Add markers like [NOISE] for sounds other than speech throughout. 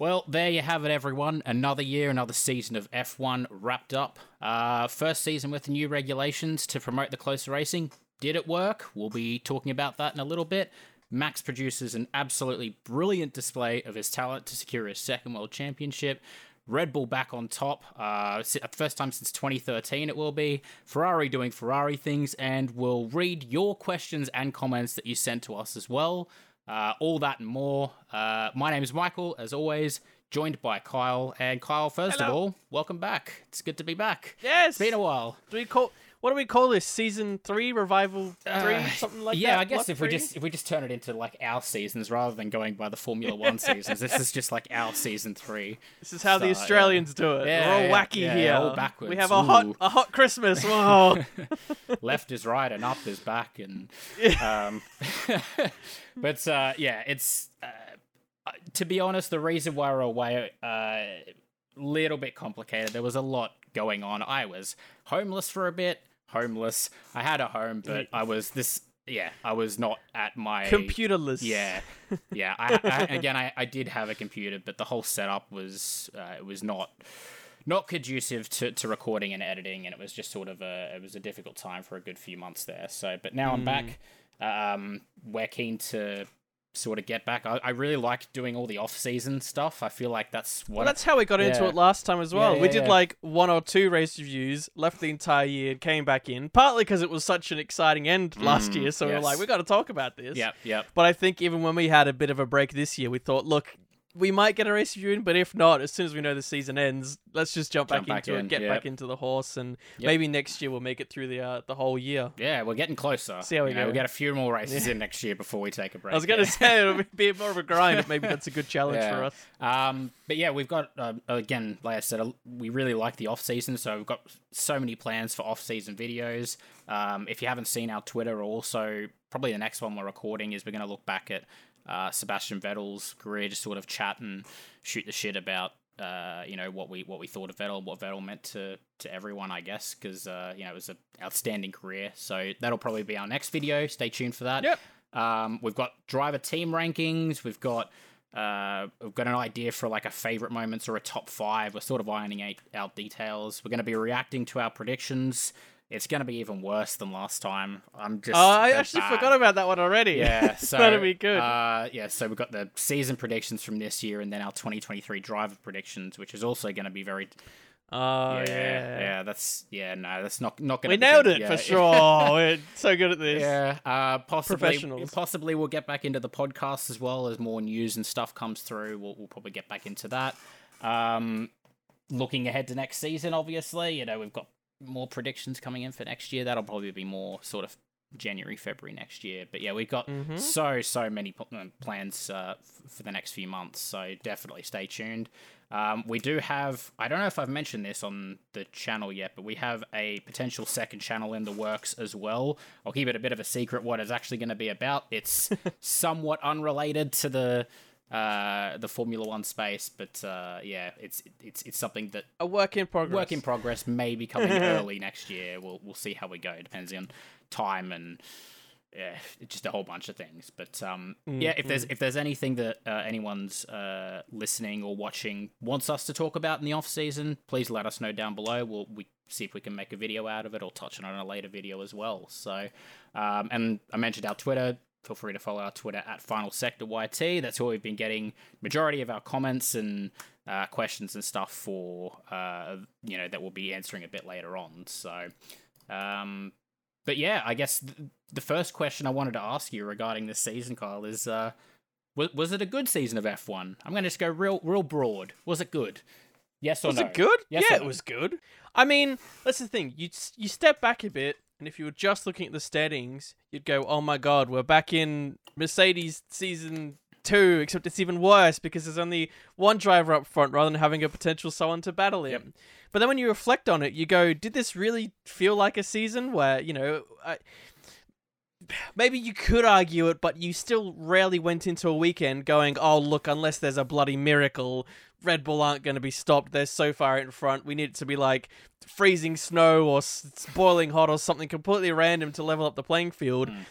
Well, there you have it, everyone. Another year, another season of F1 wrapped up. Uh, first season with the new regulations to promote the closer racing. Did it work? We'll be talking about that in a little bit. Max produces an absolutely brilliant display of his talent to secure his second world championship. Red Bull back on top. Uh, first time since 2013 it will be. Ferrari doing Ferrari things, and we'll read your questions and comments that you sent to us as well. Uh, all that and more. Uh, my name is Michael, as always, joined by Kyle. And Kyle, first Hello. of all, welcome back. It's good to be back. Yes. It's been a while. Do we call what do we call this? Season three, revival three, Uh, something like yeah, that. Yeah, I guess Block if we just if we just turn it into like our seasons rather than going by the Formula One [LAUGHS] seasons, this is just like our season three. this is how the so, Australians do it. Yeah, We're all wacky yeah, here. all backwards. We have a hot a hot Christmas. [LAUGHS] Whoa. [LAUGHS] left is right and up is back and um but uh yeah it's uh, to be honest the reason why we're away uh little bit complicated there was a lot going on i was homeless for a bit homeless i had a home but i was this yeah i was not at my Computerless. yeah, yeah. I, I, again, I, I did have a computer, but the whole setup was uh, it was not not conducive to, to recording and editing, and it was just sort of a it was a difficult time for a good few months there. So, but now I'm back. Um, we're keen to sort of get back. I, I really like doing all the off season stuff. I feel like that's what Well, that's how we got into it last time as well. Yeah, we did yeah. like one or two race reviews, left the entire year, came back in, partly because it was such an exciting end last Mm, year. So we yes. were like, we got to talk about this. Yep, yep. But I think even when we had a bit of a break this year, we thought, look, we might get a race review in, but if not, as soon as we know the season ends, let's just jump, Jump back, back into in, it, get yep. back into the horse, and Yep. maybe next year we'll make it through the uh, the whole year. Yeah, we're getting closer. See how we You know, go. We'll get a few more races in next year before we take a break. I was gonna yeah. say it'll be more of a grind, but maybe that's a good [LAUGHS] challenge Yeah. for us. Um, but yeah, we've got uh, again, like I said, we really like the off season, so we've got so many plans for off season videos. Um, if you haven't seen our Twitter, also probably the next one we're recording is we're going to look back at uh, Sebastian Vettel's career, just sort of chat and shoot the shit about. Uh, you know what we what we thought of Vettel, what Vettel meant to to everyone, I guess, because uh, you know it was an outstanding career. So that'll probably be our next video. Stay tuned for that. Yep. Um, we've got driver team rankings. We've got uh, we've got an idea for like a favorite moments or a top five. We're sort of ironing out, out details. We're going to be reacting to our predictions. It's going to be even worse than last time. I'm just. Oh, I actually bad. forgot about that one already. Yeah, [LAUGHS] so that'll be good. Uh, yeah, so we've got the season predictions from this year, and then our 2023 driver predictions, which is also going to be very. oh yeah, yeah, yeah, that's yeah, no, that's not not gonna. We nailed good. it Yeah, for sure. [LAUGHS] We're so good at this. Yeah, uh, possibly. Possibly, we'll get back into the podcast as well as more news and stuff comes through. We'll, we'll probably get back into that. Um, looking ahead to next season, obviously, you know we've got more predictions coming in for next year. That'll probably be more sort of January, February next year. But yeah, we've got Mhm. so so many uh, plans uh, f- for the next few months. So definitely stay tuned. Um, we do have, I don't know if I've mentioned this on the channel yet, but we have a potential second channel in the works as well. I'll keep it a bit of a secret what it's actually going to be about. It's [LAUGHS] somewhat unrelated to the uh, the Formula One space, but uh, yeah, it's it's it's something that A work in progress. work in progress may be coming [LAUGHS] early next year. We'll we'll see how we go. Depends on time and yeah, just a whole bunch of things. But um, yeah, if there's if there's anything that uh, anyone's uh, listening or watching wants us to talk about in the off season, please let us know down below. We'll we see if we can make a video out of it or touch on it in a later video as well. So, um, and I mentioned our Twitter. Feel free to follow our Twitter at Final Sector YT. That's where we've been getting majority of our comments and uh, questions and stuff for. Uh, you know that we'll be answering a bit later on. So, um, but yeah, I guess th- the first question I wanted to ask you regarding this season, Kyle, is uh, was, was it a good season of F1? I'm going to just go real real broad. Was it good? Yes or Was no? Was it good? Yes yeah, or it was good. I mean, that's the thing. You you step back a bit, and if you were just looking at the standings, you'd go, "Oh my God, we're back in Mercedes season two." Except it's even worse because there's only one driver up front rather than having a potential someone to battle him. Yep. But then when you reflect on it, you go, "Did this really feel like a season where you know?" I, [SIGHS] maybe you could argue it, but you still rarely went into a weekend going, "Oh, look, unless there's a bloody miracle, Red Bull aren't going to be stopped. They're so far in front. We need it to be like freezing snow or s- boiling hot or something completely random to level up the playing field." Mm.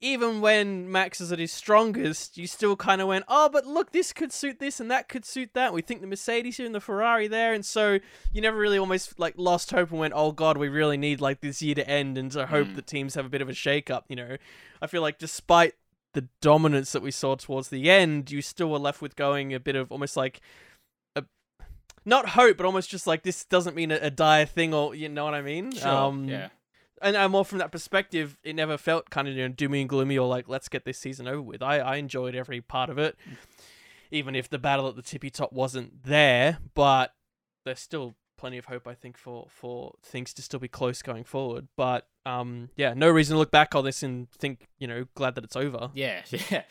even when Max is at his strongest, you still kind of went, oh, but look, this could suit this and that could suit that. We think the Mercedes here and the Ferrari there, and so you never really almost like lost hope and went, oh god, we really need like this year to end and to hope Mm. that teams have a bit of a shake up. You know, I feel like despite the dominance that we saw towards the end, you still were left with going a bit of almost like not hope, but almost just like this doesn't mean a, a dire thing, or you know what I mean? Sure. Um, yeah. and more from that perspective, it never felt kind of you know doomy and gloomy or like let's get this season over with. I I enjoyed every part of it, even if the battle at the tippy top wasn't there. But there's still plenty of hope, I think, for for things to still be close going forward. But um, yeah, no reason to look back on this and think you know glad that it's over. Yeah, [LAUGHS] yeah.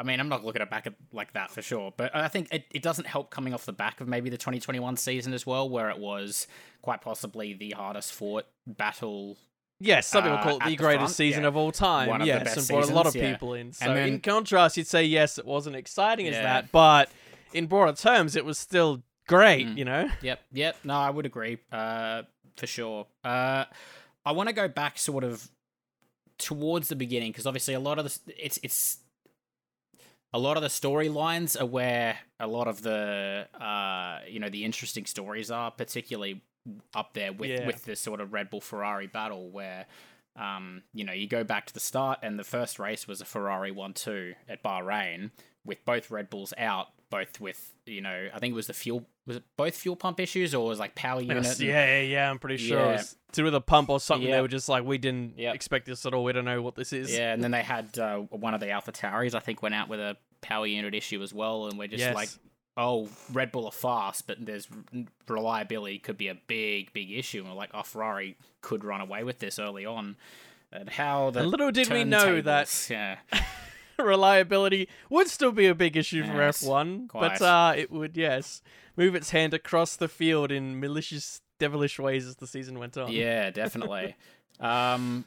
I mean, I'm not looking at back at like that for sure, but I think it, it doesn't help coming off the back of maybe the 2021 season as well, where it was quite possibly the hardest fought battle. Yes, some people Uh, call it the the greatest front, season yeah. of all time. One of the yes, best and brought a lot of yeah. people in. So then- in contrast, you'd say yes, it wasn't exciting as that, but in broader terms, it was still great. Mm. You know. Yep, yep. No, I would agree, uh, for sure. Uh, I want to go back sort of towards the beginning because obviously a lot of this, it's it's a lot of the storylines are where a lot of the uh you know the interesting stories are particularly up there with Yeah. with the sort of Red Bull Ferrari battle where um you know you go back to the start and the first race was a Ferrari 1-2 at Bahrain with both Red Bulls out both with you know I think it was the fuel was it both fuel pump issues or was it like power unit Yes, and- yeah, yeah, yeah, I'm pretty sure. It Yeah. was to do with a pump or something. They were just like, we didn't Yep. expect this at all. We don't know what this is. Yeah, and then they had uh, one of the Alpha Tauris, I think, went out with a power unit issue as well, and we're just Yes. like, oh, Red Bull are fast, but there's reliability could be a big, big issue, and we're like, oh, Ferrari could run away with this early on, and how the And little did we know that- yeah, [LAUGHS] [LAUGHS] reliability would still be a big issue for Yes, F1, but uh, it would, yes, move its hand across the field in malicious, devilish ways as the season went on. yeah, definitely. [LAUGHS] um,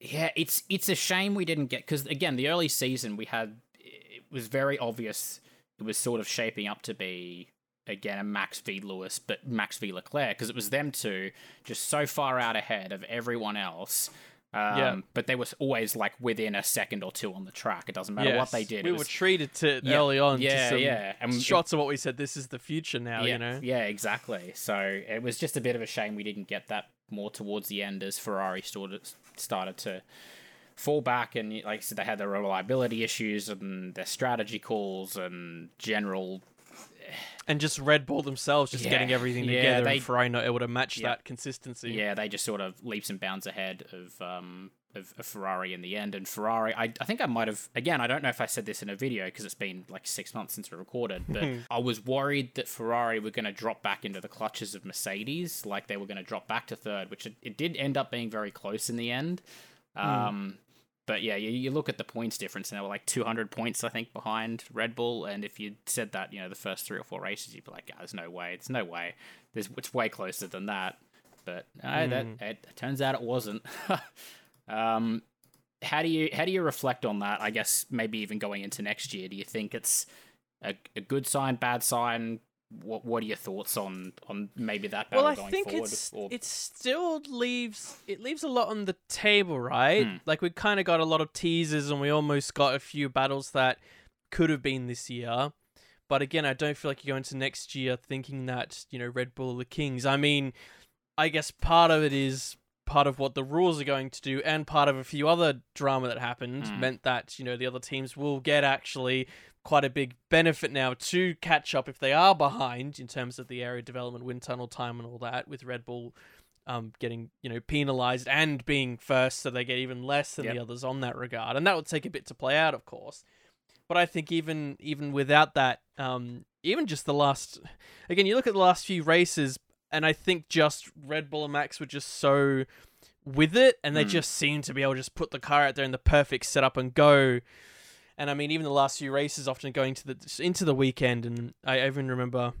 yeah, it's it's a shame we didn't get because again, the early season we had it was very obvious it was sort of shaping up to be again a Max v Lewis, but Max v Leclerc because it was them two just so far out ahead of everyone else. Um, Yeah. but they was always like within a second or two on the track. It doesn't matter what they did. We it were treated to Yeah, early on. to yeah, some yeah, and it- shots of what we said. This is the future now. yeah, You know. Yeah, exactly. So it was just a bit of a shame we didn't get that more towards the end as Ferrari started started to fall back and like I said they had their reliability issues and their strategy calls and general And just Red Bull themselves just Yeah, getting everything yeah, together they- and Ferrari not able to match Yeah. that consistency. yeah they just sort of leaps and bounds ahead of um of, of Ferrari in the end and Ferrari I, I think I might have again I don't know if I said this in a video because it's been like six months since we recorded but [LAUGHS] I was worried that Ferrari were going to drop back into the clutches of Mercedes like they were going to drop back to third which it, it did end up being very close in the end um but yeah you, you look at the points difference and they were like 200 points I think behind Red Bull and if you said that you know the first three or four races you'd be like yeah, there's no way it's no way there's it's way closer than that but no, that Mm. it, it turns out it wasn't. [LAUGHS] um, how do you how do you reflect on that? I guess maybe even going into next year, do you think it's a, a good sign, bad sign? What what are your thoughts on on maybe that battle well, I going think forward? it's or- it still leaves it leaves a lot on the table, right? Hmm. Like we kind of got a lot of teasers, and we almost got a few battles that could have been this year. But again, I don't feel like you go into next year thinking that you know Red Bull are the kings. I mean, I guess part of it is part of what the rules are going to do, and part of a few other drama that happened Hmm. meant that you know the other teams will get actually quite a big benefit now to catch up if they are behind in terms of the aero development, wind tunnel time, and all that. With Red Bull um, getting you know penalized and being first, so they get even less than Yep. the others on that regard, and that would take a bit to play out, of course. But I think even even without that, um, even just the last, again, you look at the last few races, and I think just Red Bull and Max were just so with it, and they Hmm. just seemed to be able to just put the car out there in the perfect setup and go. And I mean, even the last few races, often going to the into the weekend, and I even remember,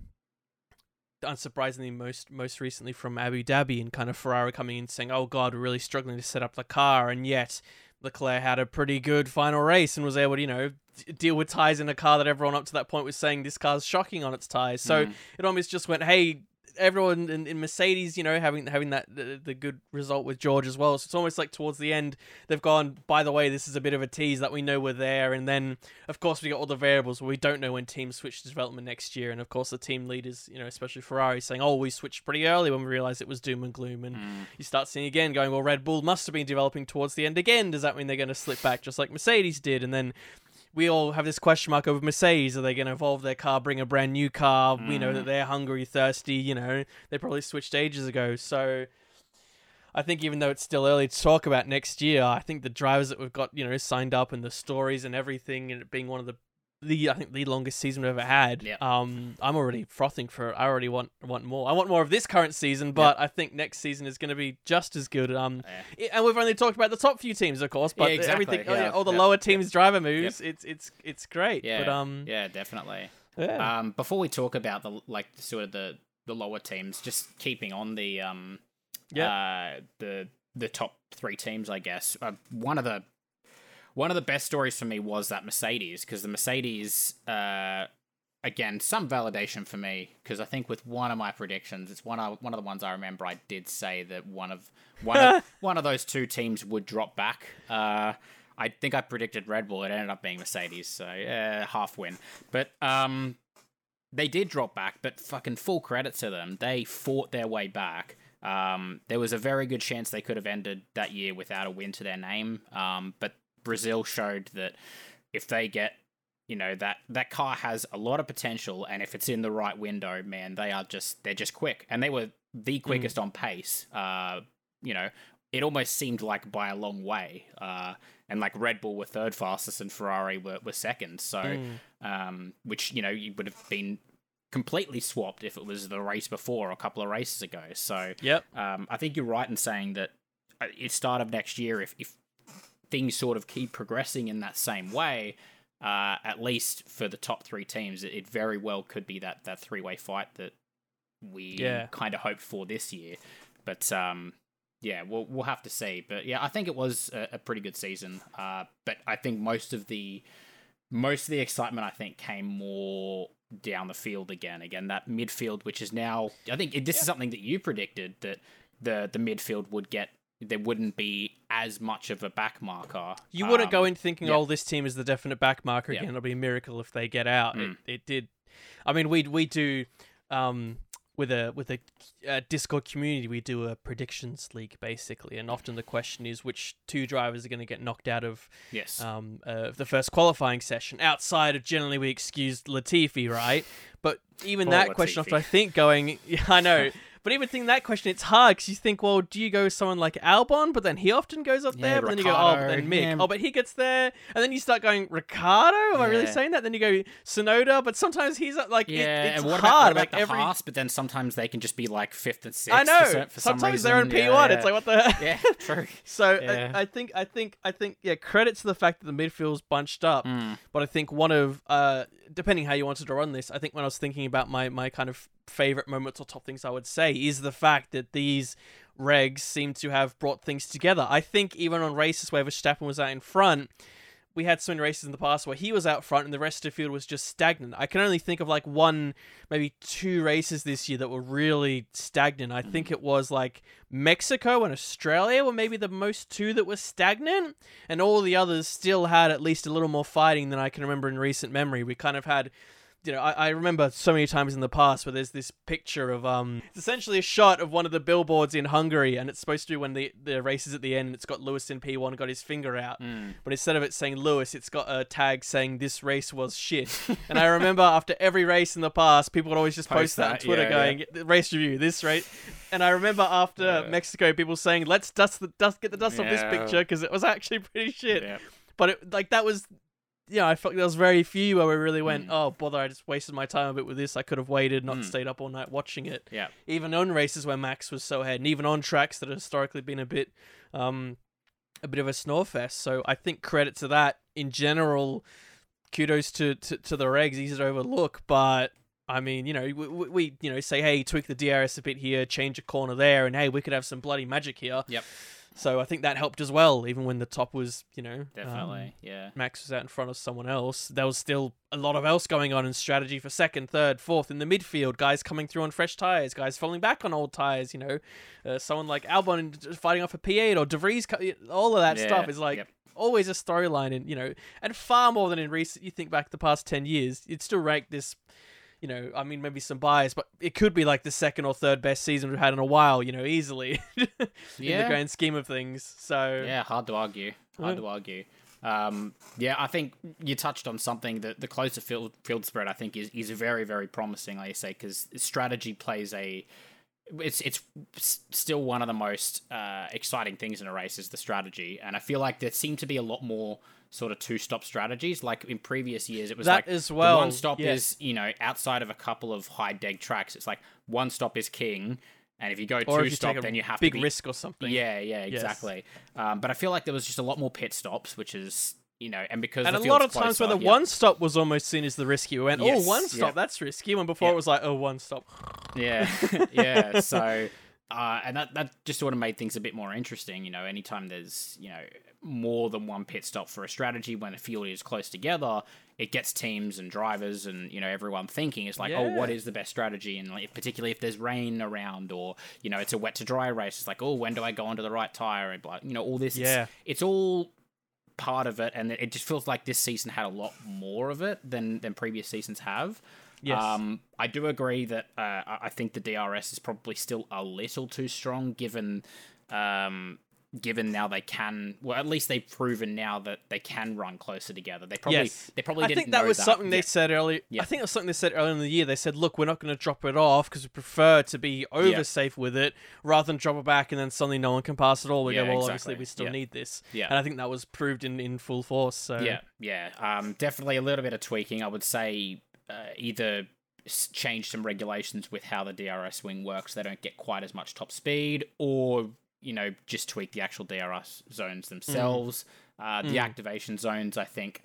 unsurprisingly, most most recently from Abu Dhabi, and kind of Ferrari coming in saying, "Oh God, we're really struggling to set up the car," and yet Leclerc had a pretty good final race and was able to, you know, deal with tires in a car that everyone up to that point was saying this car's shocking on its tires. So Mm. it almost just went, "Hey, everyone in, in Mercedes, you know, having having that the, the, good result with George as well. So it's almost like towards the end they've gone. By the way, this is a bit of a tease that we know we're there, and then of course we got all the variables where we don't know when teams switch to development next year, and of course the team leaders, you know, especially Ferrari, saying, "Oh, we switched pretty early when we realized it was doom and gloom," and Mm. you start seeing again going, "Well, Red Bull must have been developing towards the end again. Does that mean they're going to slip back just like Mercedes did?" And then we all have this question mark over Mercedes. Are they going to evolve their car, bring a brand new car? We know that Mm. they're hungry, thirsty. You know, they probably switched ages ago. So I think even though it's still early to talk about next year, I think the drivers that we've got, you know, signed up and the stories and everything, and it being one of the the I think the longest season we've ever had. Yeah. Um, I'm already frothing for. it. I already want want more. I want more of this current season, but I think next season is going to be just as good. Um, Yeah. And we've only talked about the top few teams, of course, but Yeah, exactly, everything, oh, yeah, yeah, all the yeah, lower teams' driver moves, it's it's it's great. Yeah, But um, yeah, definitely. yeah, Um, before we talk about the like sort of the the lower teams, just keeping on the um, uh, the the top three teams, I guess. Uh, one of the one of the best stories for me was that Mercedes because the Mercedes, uh, again, some validation for me because I think with one of my predictions, it's one of one of the ones I remember. I did say that one of one of, [LAUGHS] one of those two teams would drop back. Uh, I think I predicted Red Bull. It ended up being Mercedes, so yeah, half win. But um, they did drop back, but fucking full credit to them. They fought their way back. Um, there was a very good chance they could have ended that year without a win to their name. Um, but Brazil showed that if they get, you know, that that car has a lot of potential, and if it's in the right window, man, they are just they're just quick, and they were the quickest on pace. Uh, you know, it almost seemed like by a long way. Uh, and like Red Bull were third fastest, and Ferrari were, were second. So, Mm. um, which you know you would have been completely swapped if it was the race before or a couple of races ago. So, yep, um, I think you're right in saying that at start of next year, if, if things sort of keep progressing in that same way, uh, at least for the top three teams, it, it very well could be that, that three way fight that we Yeah. kind of hoped for this year. But um, yeah, we'll we'll have to see. But yeah, I think it was a, a pretty good season. Uh, but I think most of the most of the excitement I think came more down the field again. Again, that midfield, which is now, I think this is something that you predicted that the the midfield would get. There wouldn't be as much of a back marker. you wouldn't go Um, in thinking, yeah. "Oh, this team is the definite back marker Yeah. again. It'll be a miracle if they get out." Mm. It, it did. I mean, we we do um with a with a uh, Discord community, we do a predictions league basically, and often the question is which two drivers are going to get knocked out of Yes. um, uh, the first qualifying session. Outside of generally we excused Latifi, right? But even Poor that question, after I think going, [LAUGHS] yeah, I know. [LAUGHS] But even thinking that question, it's hard because you think, well, do you go with someone like Albon? But then he often goes up Yeah, there. But then you go, oh, but then Mick. yeah. Oh, but he gets there. And then you start going, Ricciardo? Am I really saying that? Then you go, Tsunoda. But sometimes he's like, it- yeah, it's and what hard. about, what like the every. Some, but then sometimes they can just be like fifth and sixth. I know. For, for some sometimes they're in. P1. Yeah, It's like, what the heck? [LAUGHS] yeah, [LAUGHS] true. So Yeah. I, I think I think I think yeah, credit to the fact that the midfield's bunched up. Mm. But I think one of uh depending how you wanted to run this, I think when I was thinking about my my kind of favorite moments or top things I would say is the fact that these regs seem to have brought things together. I think even on races where Verstappen was out in front, we had so many races in the past where he was out front and the rest of the field was just stagnant. I can only think of like one, maybe two races this year that were really stagnant. I think mm-hmm. it was like Mexico and Australia were maybe the most two that were stagnant, and all the others still had at least a little more fighting than I can remember in recent memory. We kind of had you know, I, I remember so many times in the past where there's this picture of um, it's essentially a shot of one of the billboards in Hungary, and it's supposed to be when the the race is at the end. And it's got Lewis in P1 got his finger out, Mm. but instead of it saying Lewis, it's got a tag saying this race was shit. [LAUGHS] and I remember after every race in the past, people would always just post, Post that, on Twitter, yeah, going "The race review this race. And I remember after Yeah. Mexico, people saying let's dust the dust get the dust off this picture because it was actually pretty shit. Yeah. But it, like that was, know, I felt there was very few where we really went, Mm. oh bother, I just wasted my time a bit with this. I could have waited, not Mm. stayed up all night watching it. Yeah. Even on races where Max was so ahead, and even on tracks that have historically been a bit, um, a bit of a snore fest. So I think credit to that in general. Kudos to to, to the regs, easy to overlook, but. I mean, you know, we, we, you know, say, hey, tweak the DRS a bit here, change a corner there, and hey, we could have some bloody magic here. Yep. So I think that helped as well. Even when the top was, you know, um, Definitely, yeah. Max was out in front of someone else. There was still a lot of else going on in strategy for second, third, fourth in the midfield. Guys coming through on fresh tires, guys falling back on old tires. You know, uh, someone like Albon fighting off a P8 or De Vries. All of that Yeah, stuff is like yep. always a storyline, and you know, and far more than in recent. You think back the past ten years, you'd still rank this. You know, I mean, maybe some bias, but it could be like the second or third best season we've had in a while. You know, easily [LAUGHS] in the grand scheme of things. So Yeah, hard to argue. Hard Yeah. to argue. Um, yeah, I think you touched on something that the closer field field spread I think is is very very promising. Like you say, because strategy plays a it's it's still one of the most uh, exciting things in a race is the strategy, and I feel like there seem to be a lot more sort of two stop strategies. Like in previous years, it was That like as the well, one stop yes. is you know outside of a couple of high deg tracks, it's like one stop is king, and if you go or two you stop, then you have big to be risk or something. yeah, yeah, exactly. Um, but I feel like there was just a lot more pit stops, which is you know, and because And a lot of times where the yeah. one stop was almost seen as the risky. We went, Yes, oh, one stop, yeah. that's risky. When before Yeah. it was like, oh, one stop. yeah, [LAUGHS] [LAUGHS] yeah. So, uh, and that that just sort of made things a bit more interesting. You know, anytime there's you know more than one pit stop for a strategy when a field is close together, it gets teams and drivers and you know everyone thinking it's like, oh, what is the best strategy? And like, particularly if there's rain around or you know it's a wet to dry race, it's like, oh, when do I go onto the right tire? And blah, you know, all this. it's- Yeah. it's all part of it, and it just feels like this season had a lot more of it than than previous seasons have. Yes. Um, I do agree that uh, I I think the DRS is probably still a little too strong, given um, given now they can. Well, at least they've proven now that they can run closer together. They probably Yes. they probably I didn't think that know was something they said earlier. Yeah. I think it was something they said earlier in the year. They said, look, we're not going to drop it off because we prefer to be over Yeah. safe with it rather than drop it back and then suddenly no one can pass at all. We Yeah, go, well, exactly. obviously we still Yeah. need this. Yeah. And I think that was proved in, in full force. So Yeah, yeah. Um, definitely a little bit of tweaking. I would say uh, either change some regulations with how the DRS wing works. They don't get quite as much top speed, or you know, just tweak the actual DRS zones themselves. Uh, the Mm. activation zones, I think.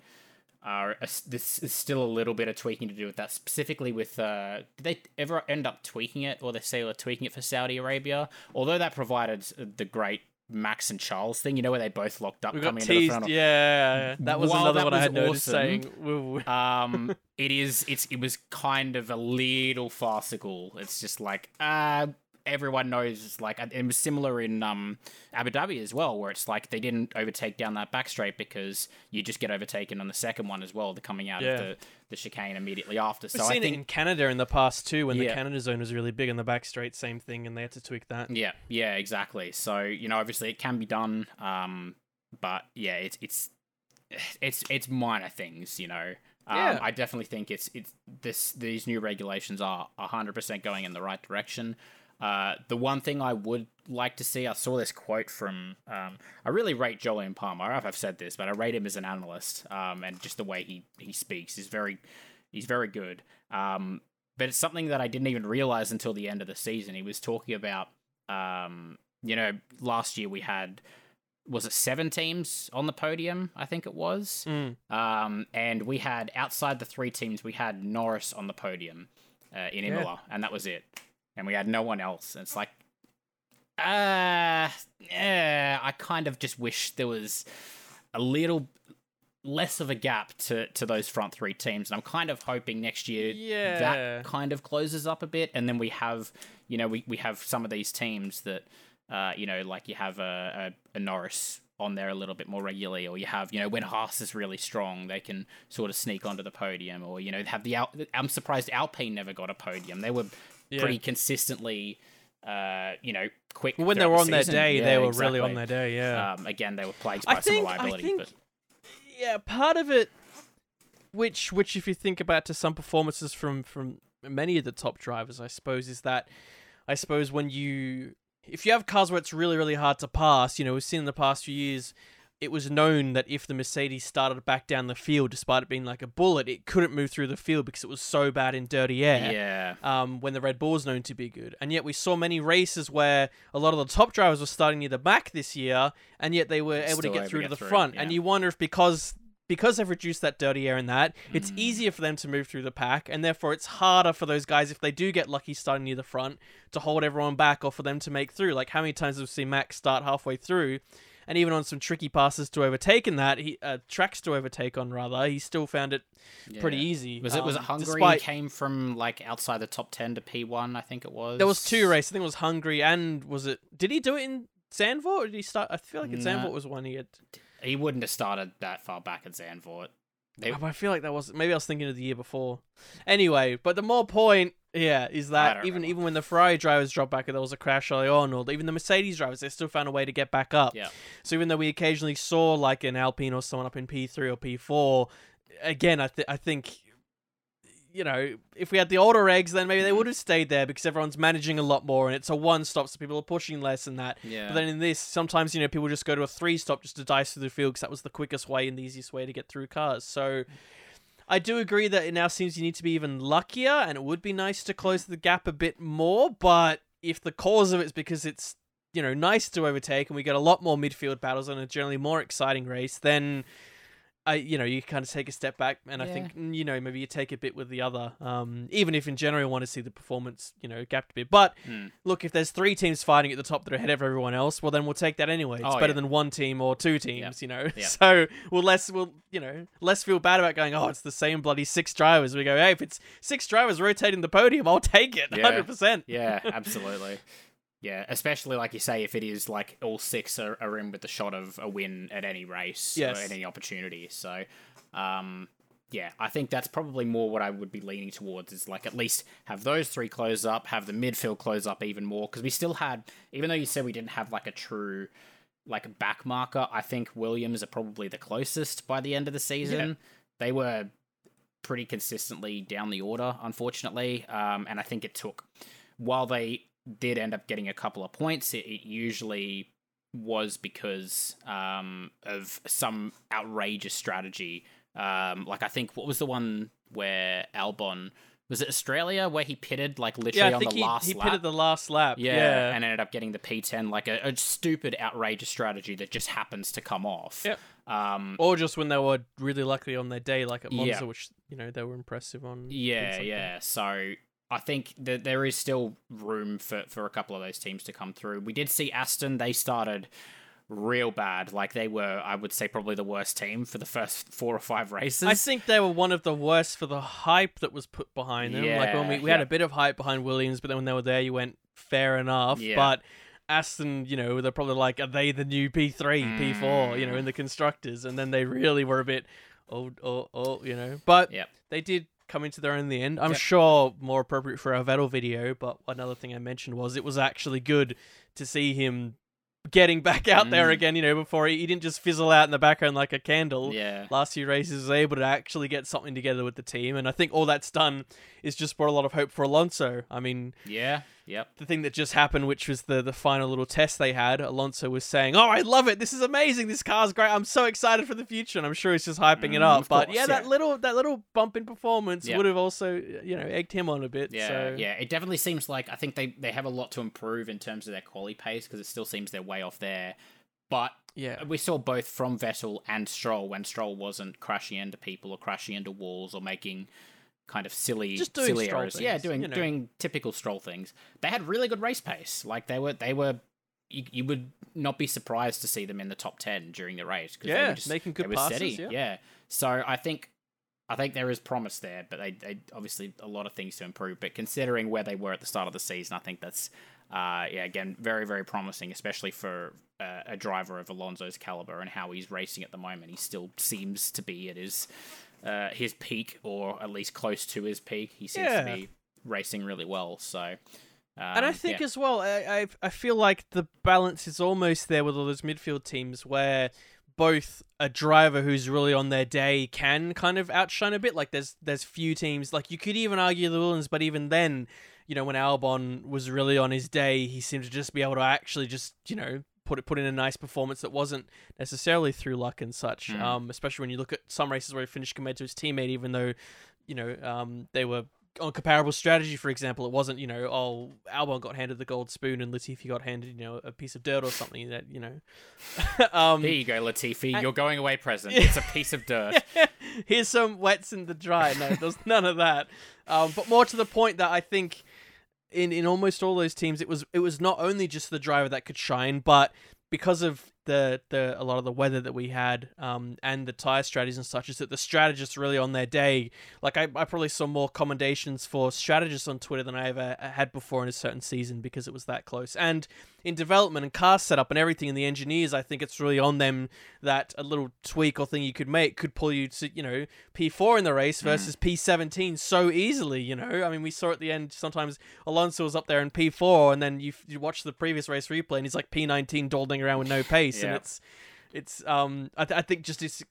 Are a this is still a little bit of tweaking to do with that, specifically with. Uh, did they ever end up tweaking it, or they say they're tweaking it for Saudi Arabia? Although that provided the great Max and Charles thing, you know, where they both locked up We coming into the teased. Yeah. That was While another that one I was had noticed awesome, saying. [LAUGHS] Um it is it's it was kind of a little farcical it's just like uh everyone knows it's like it was similar in um abu dhabi as well where it's like they didn't overtake down that back straight because you just get overtaken on the second one as well the coming out Yeah. of the the chicane immediately after We've so i seen think it in Canada in the past too, when the Canada zone was really big in the back straight. Same thing, and they had to tweak that. Yeah, yeah, exactly. So you know, obviously it can be done, um, but yeah, it's it's it's it's minor things, you know. Um, Yeah. I definitely think it's it's this these new regulations are hundred percent going in the right direction. Uh, the one thing I would like to see, I saw this quote from. Um, I really rate Jolyon Palmer. I don't know if I've said this, but I rate him as an analyst, um, and just the way he he speaks is very, he's very good. Um, but it's something that I didn't even realize until the end of the season. He was talking about, um, you know, last year we had was it seven teams on the podium? I think it was. Mm. Um, and we had outside the three teams, we had Norris on the podium uh, in Yeah. Imola, and that was it. And we had no one else. And it's like, uh, yeah, I kind of just wish there was a little less of a gap to, to those front three teams. And I'm kind of hoping next year Yeah. that kind of closes up a bit. And then we have, you know, we, we have some of these teams that, uh, you know, like you have a, a, a Norris on there a little bit more regularly, or you have, you know, when Haas is really strong, they can sort of sneak onto the podium, or, you know, have the, Al- I'm surprised Alpine never got a podium. They were Yeah. pretty consistently, uh, you know, quick. When they were the on their day, Yeah, they were really on their day. Yeah. Um, again, they were plagued I by think- some I reliability, think- but yeah, part of it, which which if you think about to some performances from from many of the top drivers, I suppose, is that I suppose when you if you have cars where it's really really hard to pass, you know, we've seen in the past few years. It was known that if the Mercedes started back down the field, despite it being like a bullet, it couldn't move through the field because it was so bad in dirty air. yeah, um, when the Red Bull was known to be good. And yet we saw many races where a lot of the top drivers were starting near the back this year, and yet they were able to get through to to the through, front. And you wonder if because because they've reduced that dirty air in that, it's Mm. easier for them to move through the pack, and therefore it's harder for those guys if they do get lucky starting near the front to hold everyone back or for them to make through. Like how many times have we seen Max start halfway through, and even on some tricky passes to overtake in that, he uh, tracks to overtake on rather, he still found it pretty easy. Was it was it um, Hungary despite- came from like outside the top ten to P one? I think it was. There was two races. I think it was Hungary and was it? Did he do it in Zandvoort? Or did he start? I feel like in Nah. Zandvoort was one he had. He wouldn't have started that far back at Zandvoort. They- Oh, I feel like that was maybe I was thinking of the year before. Anyway, but the more point, yeah, is that even remember. even when the Ferrari drivers dropped back and there was a crash early on, or even the Mercedes drivers, they still found a way to get back up. Yeah. So even though we occasionally saw like an Alpine or someone up in P three or P four, again, I th- I think. You know, if we had the older regs, then maybe they Mm. would have stayed there because everyone's managing a lot more and it's a one stop, so people are pushing less and that. Yeah. But then in this, sometimes you know people just go to a three stop just to dice through the field because that was the quickest way and the easiest way to get through cars. So I do agree that it now seems you need to be even luckier, and it would be nice to close the gap a bit more. But if the cause of it's because it's you know nice to overtake and we get a lot more midfield battles and a generally more exciting race, then. I, you know, you kind of take a step back, and I think mm, you know maybe you take a bit with the other. Um, even if in general you want to see the performance, you know, gapped a bit. But Hmm. look, if there's three teams fighting at the top that are ahead of everyone else, well then we'll take that anyway. It's Oh, better yeah. than one team or two teams, you know. Yeah. [LAUGHS] So we'll less we'll you know less feel bad about going. Oh, it's the same bloody six drivers. We go, hey, if it's six drivers rotating the podium, I'll take it, Yeah. hundred percent. Yeah, [LAUGHS] absolutely. Yeah, especially like you say, if it is like all six are, are in with the shot of a win at any race Yes. or at any opportunity. So, um, yeah, I think that's probably more what I would be leaning towards is like at least have those three close up, have the midfield close up even more because we still had, even though you said we didn't have like a true like back marker, I think Williams are probably the closest by the end of the season. They were pretty consistently down the order, unfortunately. Um, and I think it took, while they did end up getting a couple of points, it, it usually was because um, of some outrageous strategy. Um, like I think what was the one where Albon was it Australia where he pitted like Yeah, literally I on the he, last he lap. pitted the last lap. yeah, Yeah, and ended up getting the P10, like a, a stupid, outrageous strategy that just happens to come off. Yep. Um, or just when they were really lucky on their day, like at Monza, Yeah. which you know they were impressive on. Yeah, yeah. So I think that there is still room for, for a couple of those teams to come through. We did see Aston, they started real bad. Like they were, I would say, probably the worst team for the first four or five races. I think they were one of the worst for the hype that was put behind them. like when we, Yeah, we had a bit of hype behind Williams, but then when they were there, you went fair enough. Yeah. But Aston, you know, they're probably like, are they the new P three, P four? You know, Mm. in the constructors, and then they really were a bit, oh, oh, oh, you know. But Yep. they did come to their own in the end. I'm Yep. sure more appropriate for our Vettel video, but another thing I mentioned was it was actually good to see him getting [LAUGHS] back out there Mm. again. You know, before he, he didn't just fizzle out in the background like a candle Yeah. last few races was able to actually get something together with the team and I think all that's done is just brought a lot of hope for Alonso. I mean, Yeah. Yep. the thing that just happened which was the the final little test they had, Alonso was saying, "Oh, I love it. This is amazing. This car's great. I'm so excited for the future." And I'm sure he's just hyping it Mm, up. But course, yeah, that little that little bump in performance Yeah. would have also, you know, egged him on a bit. Yeah, so. yeah. It definitely seems like I think they, they have a lot to improve in terms of their quality pace because it still seems they're way off there. But Yeah. we saw both from Vettel and Stroll when Stroll wasn't crashing into people or crashing into walls or making kind of silly, Just doing silly errors. Yeah, doing you know. doing typical Stroll things. They had really good race pace. Like they were they were. You, you would not be surprised to see them in the top ten during the race. 'cause they Yeah, were just, making good they passes, steady. yeah. So I think I think there is promise there, but they, they obviously a lot of things to improve. But considering where they were at the start of the season, I think that's uh, yeah again very very promising, especially for uh, a driver of Alonso's caliber and how he's racing at the moment. He still seems to be at his uh, his peak, or at least close to his peak. He seems Yeah. to be racing really well. So. Um, And I think yeah. as well, I, I I feel like the balance is almost there with all those midfield teams where both a driver who's really on their day can kind of outshine a bit. Like there's there's few teams like you could even argue the Williams, but even then, you know, when Albon was really on his day, he seemed to just be able to actually just you know put it put in a nice performance that wasn't necessarily through luck and such. Mm. Um, especially when you look at some races where he finished compared to his teammate, even though you know um they were on comparable strategy, for example, it wasn't you know oh Albon got handed the gold spoon and Latifi got handed you know a piece of dirt or something that you know. [LAUGHS] um, Here you go, Latifi. you're going away present. [LAUGHS] It's a piece of dirt. [LAUGHS] Here's some wets in the dry. No, there's none of that. Um, but more to the point that I think in in almost all those teams, it was it was not only just the driver that could shine, but because of the the a lot of the weather that we had um, and the tire strategies and such is that the strategists really on their day like I, I probably saw more commendations for strategists on Twitter than I ever had before in a certain season because it was that close. And in development and car setup and everything and the engineers I think it's really on them that a little tweak or thing you could make could pull you to you know P4 in the race versus mm. P17 so easily you know I mean we saw at the end sometimes Alonso was up there in P4 and then you, you watch the previous race replay and he's like P19 dawdling around with no pace yeah. and it's it's um I, th- I think just it's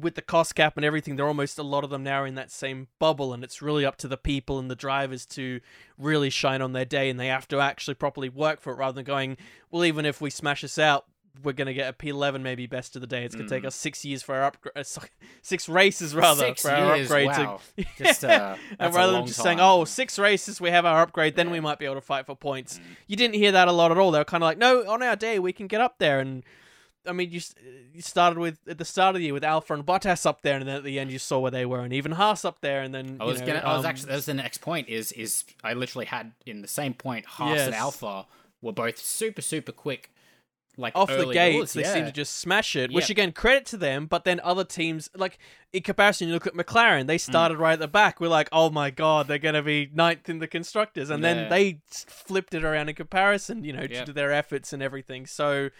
with the cost cap and everything, they're almost a lot of them now in that same bubble, and it's really up to the people and the drivers to really shine on their day, and they have to actually properly work for it rather than going, well, even if we smash this out, we're gonna get a P11 maybe best of the day. It's gonna mm. take us six years for our upgrade, uh, [LAUGHS] six races rather six for our years, upgrade. Wow. To... [LAUGHS] just, uh, [LAUGHS] and rather than just time. saying, oh, six races, we have our upgrade, then yeah. we might be able to fight for points." Mm. You didn't hear that a lot at all. They were kind of like, "No, on our day we can get up there." And I mean, you you started with at the start of the year with Alfa and Bottas up there, and then at the end you saw where they were, and even Haas up there, and then I was know, gonna, um, I was actually that was the next point. Is is I literally had in the same point Haas yes. and Alfa were both super super quick. Like off the gates, they yeah. seem to just smash it. Which again, credit to them. But then other teams, like in comparison, you look at McLaren. They mm. started mm. right at the back. We're like, oh my god, they're gonna be ninth in the constructors, and yeah. then they flipped it around in comparison. You know, yep. to their efforts and everything. So,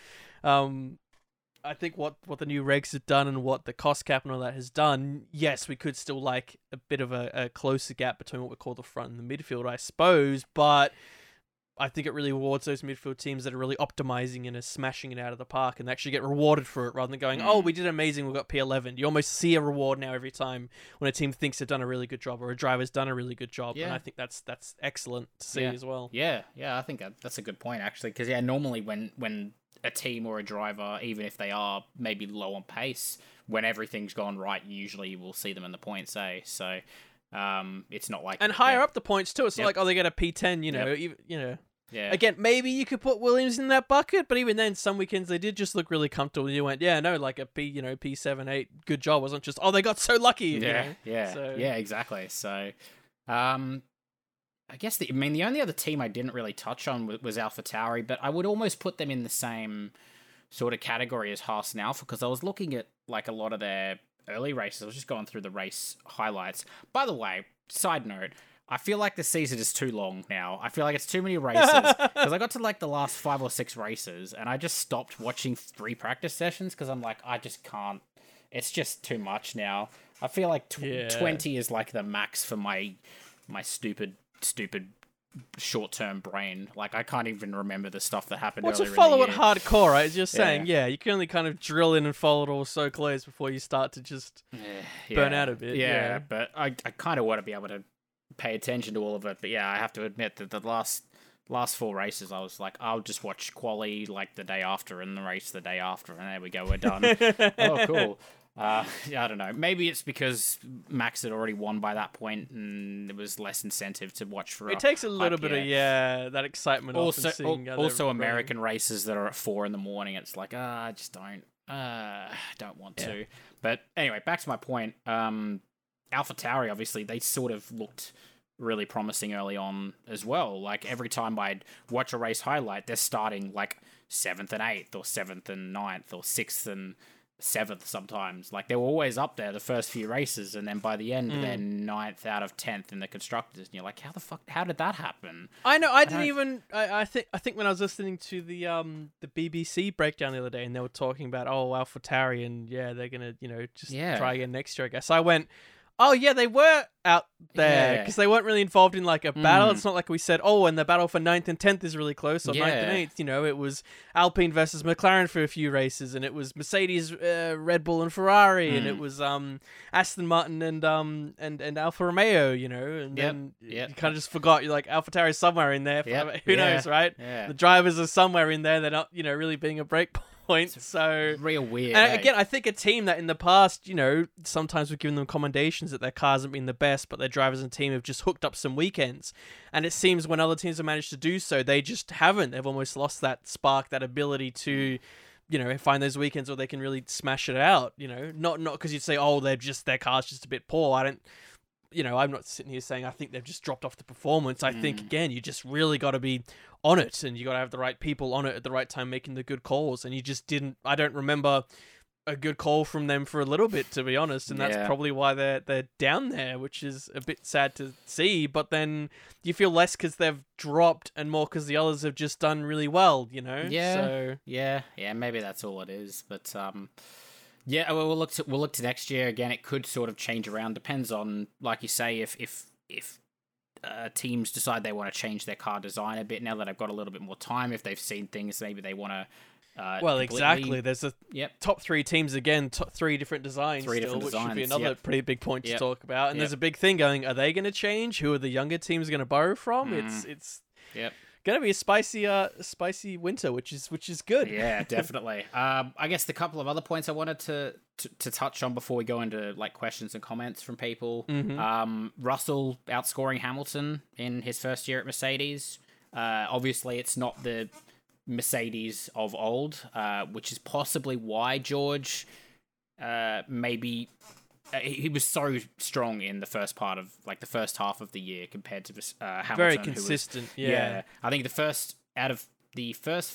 um, I think what what the new regs have done and what the cost cap and all that has done, yes, we could still like a bit of a, a closer gap between what we call the front and the midfield, I suppose. But I think it really rewards those midfield teams that are really optimizing and are smashing it out of the park and actually get rewarded for it rather than going, oh, mm. we did amazing, we got P11. You almost see a reward now every time when a team thinks they've done a really good job or a driver's done a really good job. Yeah. And I think that's that's excellent to see yeah. as well. Yeah, yeah, I think that's a good point actually because yeah, normally when when a team or a driver, even if they are maybe low on pace, when everything's gone right, usually you will see them in the points, eh? So um, it's not like and higher yeah. up the points too. It's yep. not like oh they get a P ten, you know, yep. even, you know. Yeah. Again, maybe you could put Williams in that bucket, but even then, some weekends they did just look really comfortable. You went, yeah, no, like a P, you know, P seven, eight, good job. Wasn't just oh they got so lucky. Yeah, you know? yeah, so. yeah, exactly. So, um, I guess the I mean the only other team I didn't really touch on was, was AlphaTauri, but I would almost put them in the same sort of category as Haas and Alfa because I was looking at like a lot of their early races. I was just going through the race highlights. By the way, side note, I feel like the season is too long now. I feel like it's too many races [LAUGHS] because I got to like the last five or six races and I just stopped watching three practice sessions because I'm like I just can't. It's just too much now. I feel like tw- yeah. twenty is like the max for my my stupid stupid short term brain. Like I can't even remember the stuff that happened. Well, to follow it hardcore, right? As you're saying, yeah. yeah. you can only kind of drill in and follow it all so close before you start to just eh, yeah. burn out a bit. Yeah, yeah. but I, I kind of want to be able to pay attention to all of it. But yeah, I have to admit that the last last four races, I was like, I'll just watch quali like the day after and the race the day after, and there we go, we're done. [LAUGHS] oh, cool. Uh, [LAUGHS] yeah, I don't know. Maybe it's because Max had already won by that point, and there was less incentive to watch for. It takes a little bit of yeah that excitement. Also, also running. American races that are at four in the morning. It's like ah, uh, I just don't, uh, don't want yeah. to. But anyway, back to my point. Um, Alpha Tauri, obviously, they sort of looked really promising early on as well. Like every time I'd watch a race highlight, they're starting like seventh and eighth, or seventh and ninth, or sixth and seventh sometimes. Like they were always up there the first few races, and then by the end mm. they're ninth out of tenth in the constructors, and you're like, how the fuck? How did that happen? I know. I, I didn't even. I, I think. I think when I was listening to the um the BBC breakdown the other day, and they were talking about oh AlphaTauri, and yeah, they're gonna you know just yeah. try again next year. I guess I went oh yeah, they were out there because yeah. they weren't really involved in like a battle. Mm. It's not like we said, oh, and the battle for ninth and tenth is really close, or yeah. ninth and eighth. You know, it was Alpine versus McLaren for a few races, and it was Mercedes, uh, Red Bull, and Ferrari, mm. and it mm. was um Aston Martin and um and and Alfa Romeo. You know, and yep. then yep. you kind of just forgot. You're like is somewhere in there. Yep. [LAUGHS] Who knows, right? The drivers are somewhere in there. They're not, you know, really being a break point. So real weird. and eh? again, I think a team that in the past, you know, sometimes we've given them commendations that their cars haven't been the best, but their drivers and team have just hooked up some weekends. And it seems when other teams have managed to do so, they just haven't. They've almost lost that spark, that ability to, you know, find those weekends where they can really smash it out. You know, not not because you'd say, oh, they're just their car's just a bit poor. I don't. You know, I'm not sitting here saying I think they've just dropped off the performance. I think again, you just really got to be on it, and you got to have the right people on it at the right time, making the good calls. And you just didn't. I don't remember a good call from them for a little bit, to be honest, and that's probably why they're they're down there, which is a bit sad to see. But then you feel less because they've dropped, and more because the others have just done really well. You know, Yeah. So Yeah, yeah, maybe that's all it is. But um, yeah, we'll we'll look to we'll look to next year again. It could sort of change around. Depends on, like you say, if if if uh, teams decide they want to change their car design a bit now that they've got a little bit more time. If they've seen things, maybe they want to. Uh, well, exactly. There's a Yep. top three teams again, top three different designs, Three still, different which should be another yep. pretty big point to Yep. talk about. And there's a big thing going: Are they going to change? Who are the younger teams going to borrow from? It's Mm. it's Yep. Going to be a spicy uh spicy winter, which is which is good. Yeah, [LAUGHS] definitely. um, I guess the couple of other points I wanted to, to to touch on before we go into like questions and comments from people. Mhm. Um, Russell outscoring Hamilton in his first year at Mercedes. Uh, obviously, it's not the Mercedes of old, uh, which is possibly why George uh, maybe he he was so strong in the first part of like the first half of the year compared to this, uh, Hamilton, Very who was- consistent. yeah. yeah. I think the first out of the first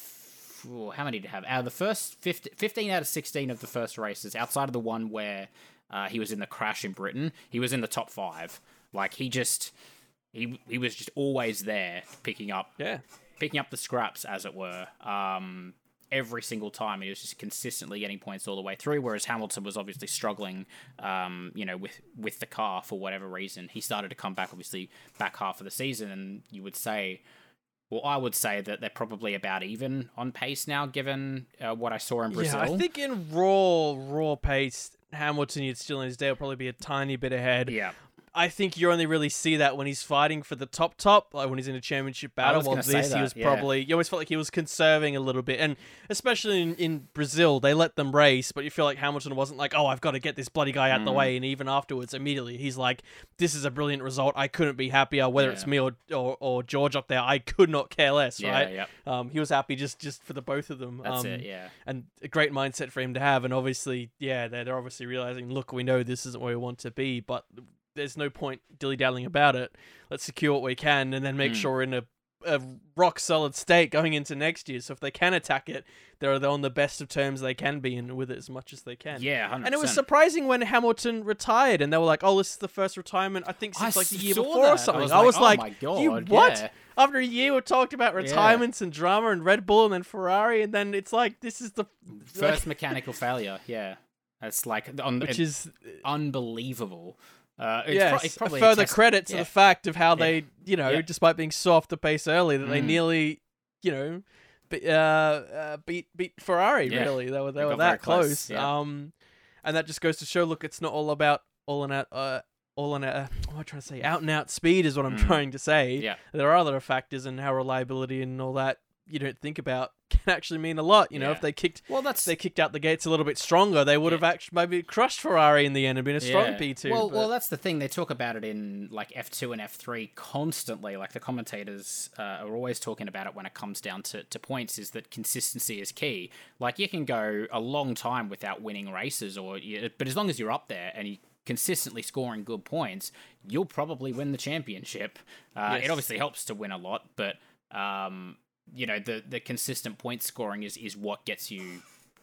how many did he have? Out of the first 15, 15 out of 16 of the first races, outside of the one where uh, he was in the crash in Britain, he was in the top 5. Like he just he he was just always there picking up Yeah. picking up the scraps as it were. Um every single time he was just consistently getting points all the way through whereas Hamilton was obviously struggling um you know with with the car for whatever reason. He started to come back obviously back half of the season and you would say well I would say that they're probably about even on pace now given uh, what I saw in Brazil Yeah, I think in raw raw pace, Hamilton you'd still in his day will probably be a tiny bit ahead. yeah I think you only really see that when he's fighting for the top top, like when he's in a championship battle. While this, he that, was yeah. probably you always felt like he was conserving a little bit, and especially in, in Brazil, they let them race, but you feel like Hamilton wasn't like, oh, I've got to get this bloody guy out the Mm. way, and even afterwards, immediately he's like, this is a brilliant result. I couldn't be happier. Whether it's me or, or or George up there, I could not care less. yeah right? yeah Um, he was happy just just for the both of them. that's um, it yeah and a great mindset for him to have. And obviously, yeah, they're, they're obviously realizing, look, we know this isn't where we want to be, but there's no point dilly dallying about it. Let's secure what we can, and then make Mm. sure we're in a, a rock solid state going into next year. So if they can attack it, they're, on the best of terms they can be and with it as much as they can. yeah 100%. And it was surprising when Hamilton retired, and they were like, "Oh, this is the first retirement I think I since like the year before that. or something." I was like, "Oh my "You God, what?" yeah. After a year, we talked about retirements and drama and Red Bull and then Ferrari, and then it's like this is the first [LAUGHS] mechanical failure yeah that's like on which is unbelievable. Uh, it's, yes, pro- it's probably a further credit to yeah. the fact of how they, you know, Yeah. despite being so off the pace early, that they Mm. nearly, you know, be, uh, uh, beat beat Ferrari. Yeah. Really, they were they They were that close. close, yeah. Um, and that just goes to show. Look, it's not all about all in out. Uh, all in a, what am I trying to say? Out and out speed is what I'm Mm. trying to say. Yeah. There are other factors and how reliability and all that you don't think about [LAUGHS] can actually mean a lot. You know, Yeah. if they kicked Well, that's they kicked out the gates a little bit stronger, they would have actually maybe crushed Ferrari in the end and been a strong Yeah. P2. Well, but- well, that's the thing. They talk about it in like F two and F three constantly. Like the commentators uh, are always talking about it when it comes down to, to points. Is that consistency is key. Like you can go a long time without winning races, or you, but as long as you're up there and you consistently scoring good points, you'll probably win the championship. Uh, Yes. It obviously helps to win a lot, but um, you know the the consistent point scoring is is what gets you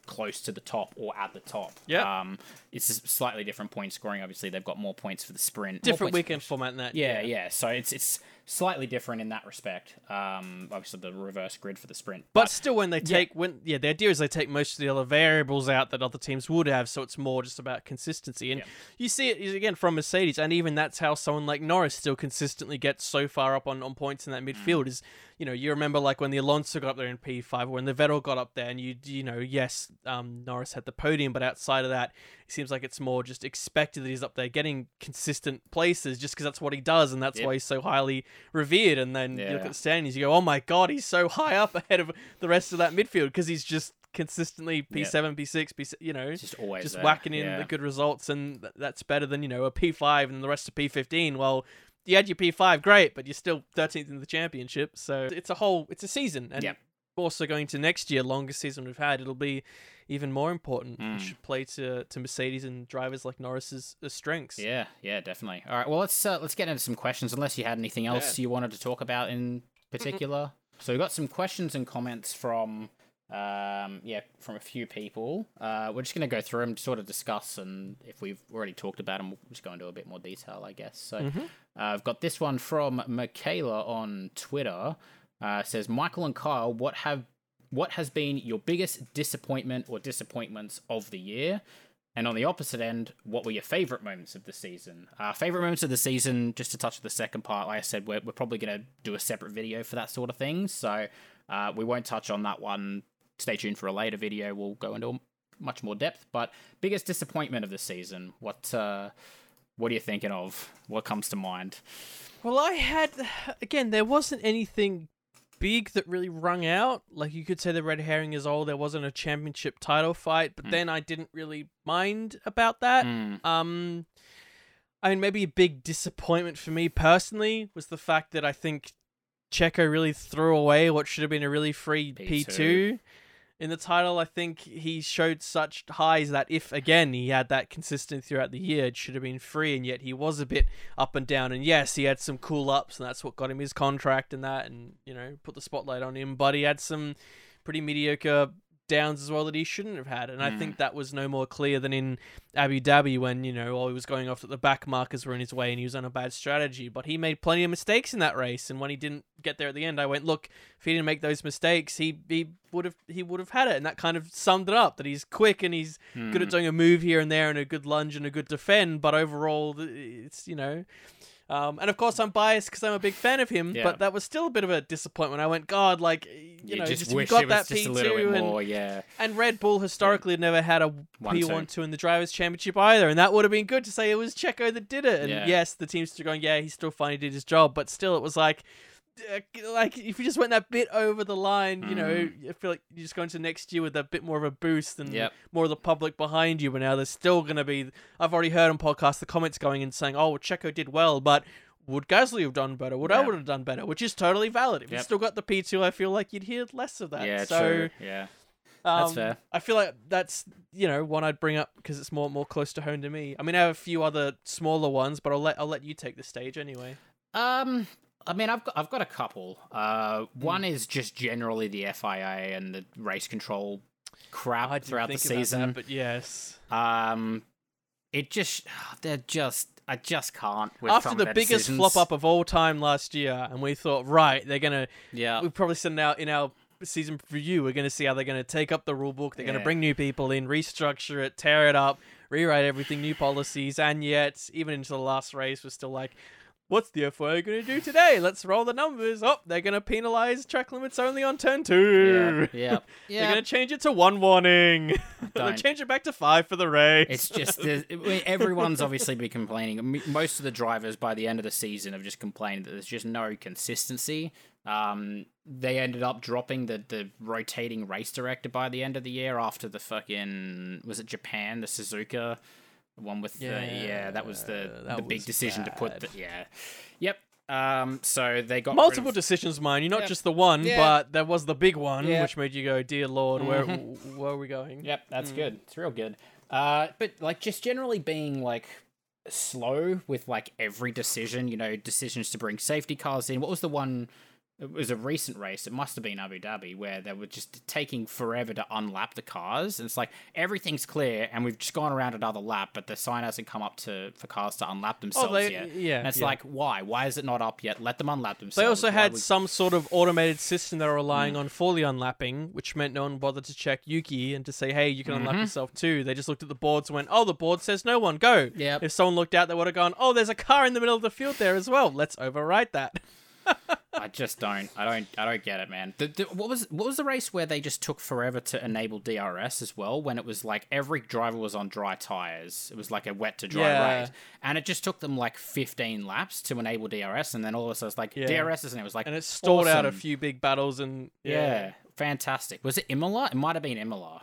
close to the top or at the top. Yeah. Um, it's a slightly different point scoring. Obviously, they've got more points for the sprint. different weekend format than that. Yeah, yeah. So it's it's slightly different in that respect. Um, obviously the reverse grid for the sprint, But still, when they take when yeah, the idea is they take most of the other variables out that other teams would have, so it's more just about consistency. And Yeah. you see it again from Mercedes, and even that's how someone like Norris still consistently gets so far up on, on points in that Mm. midfield. Is you know you remember like when the Alonso got up there in P five, when the Vettel got up there, and you you know yes, um, Norris had the podium, but outside of that, seems like it's more just expected that he's up there getting consistent places just because that's what he does, and that's Yep. why he's so highly revered. And then you look at the standings, you go, oh my god, he's so high up ahead of the rest of that midfield because he's just consistently P7, P6, P you know, just always just there. whacking in yeah. the good results, and th- that's better than you know a P5 and the rest of P15. Well, you had your P5, great, but you're still 13th in the championship, so it's a whole, it's a season, and Yep. Also going to next year, longest season we've had, it'll be even more important. Mm. It should play to to Mercedes and drivers like Norris's uh, strengths. Yeah, yeah, definitely. All right, well let's uh, let's get into some questions. Unless you had anything else you wanted to talk about in particular. So we've got some questions and comments from um yeah from a few people. Uh, we're just gonna go through them, sort of discuss, and if we've already talked about them, we'll just go into a bit more detail, I guess. So Mhm. uh, I've got this one from Michaela on Twitter. Uh, says Michael and Kyle, what have what has been your biggest disappointment or disappointments of the year? And on the opposite end, what were your favorite moments of the season? Uh, favorite moments of the season, just to touch on the second part, like I said, we're, we're probably going to do a separate video for that sort of thing. So uh, we won't touch on that one. Stay tuned for a later video. We'll go into much more depth. But biggest disappointment of the season, what uh, what are you thinking of? What comes to mind? Well, I had again. There wasn't anything big that really rung out. Like you could say the red herring is all. There wasn't a championship title fight, but Mm. then I didn't really mind about that. Mm, Um, I mean, maybe a big disappointment for me personally was the fact that I think Checo really threw away what should have been a really free P2, P2. In the title. I think he showed such highs that if, again, he had that consistent throughout the year, it should have been free, and yet he was a bit up and down. And yes, he had some cool ups, and that's what got him his contract and that, and, you know, put the spotlight on him, but he had some pretty mediocre downs as well that he shouldn't have had. And I Mm. think that was no more clear than in Abu Dhabi when, you know, while he was going off at the back, markers were in his way and he was on a bad strategy. But he made plenty of mistakes in that race. And when he didn't get there at the end, I went, look, if he didn't make those mistakes, he he would have he would have had it. And that kind of summed it up that he's quick and he's good at mm, doing a move here and there and a good lunge and a good defend. But overall, it's, you know. Um, and of course, I'm biased because I'm a big fan of him, Yeah. but that was still a bit of a disappointment. I went, God, like, you, you know, just just, we wish got that was P2 a little bit and, more, yeah. and Red Bull historically had never had a One, P1 two. in the Drivers' Championship either, and that would have been good to say it was Checo that did it. And Yeah. yes, the team's still going, yeah, he's still fine, he did his job, but still, it was like, like if you just went that bit over the line, you know, Mm. I feel like you're just go into next year with a bit more of a boost and Yep. more of the public behind you. But now there's still going to be. I've already heard on podcasts the comments going and saying, "Oh, Checo did well, but." Would Gasly have done better? Would I would have done better? Which is totally valid. If you still got the P two, I feel like you'd hear less of that. Yeah, so, true. Yeah. That's um, fair. I feel like that's you know one I'd bring up because it's more more close to home to me. I mean, I have a few other smaller ones, but I'll let I'll let you take the stage anyway. Um, I mean, I've got I've got a couple. Uh, one is just generally the FIA and the race control crap throughout the about that, season. but yes, Um, it just they're just I just can't. With after the biggest decisions. flop up of all time last year, and we thought, right, they're gonna. Yeah. We probably said out in our season review, we're gonna see how they're gonna take up the rule book. They're gonna bring new people in, restructure it, tear it up, rewrite everything, new policies, and yet even into the last race, we're still like. What's the FIA going to do today? Let's roll the numbers. Oh, they're going to penalize track limits only on turn two. Yeah. Yeah. [LAUGHS] They're Yeah. going to change it to one warning. [LAUGHS] They'll Don't. change it back to five for the race. It's just the, [LAUGHS] everyone's obviously been complaining. Most of the drivers by the end of the season have just complained that there's just no consistency. Um, they ended up dropping the the rotating race director by the end of the year after the fucking was it Japan the Suzuka one with the yeah that was the that the big was decision to put the yeah yep um so they got rid Multiple of- decisions, mind you, not Yeah. just the one, Yeah. but there was the big one, Yeah. which made you go, "Dear Lord, where Mhm. where are we going?" Yep, that's good. It's real good. Uh, but like just generally being like slow with like every decision. You know, decisions to bring safety cars in. What was the one? It was a recent race. It must have been Abu Dhabi where they were just taking forever to unlap the cars. And it's like everything's clear, and we've just gone around another lap, but the sign hasn't come up to for cars to unlap themselves Oh, they, yet. yeah. And it's yeah. like, why? Why is it not up yet? Let them unlap themselves. They also Why had would- some sort of automated system they were relying Mm. on for the unlapping, which meant no one bothered to check Yuki and to say, hey, you can unlap Mhm. yourself too. They just looked at the boards and went, oh, the board says no one, go. Yeah. If someone looked out, they would have gone, oh, there's a car in the middle of the field there as well. Let's override that. I just don't. I don't. I don't get it, man. The, the, what was what was the race where they just took forever to enable DRS as well? When it was like every driver was on dry tires. It was like a wet to dry Yeah. race, and it just took them like 15 laps to enable DRS, and then all of a sudden it's like Yeah. DRS, and it was like And it stalled out a few big battles and Yeah. fantastic. Was it Imola? It might have been Imola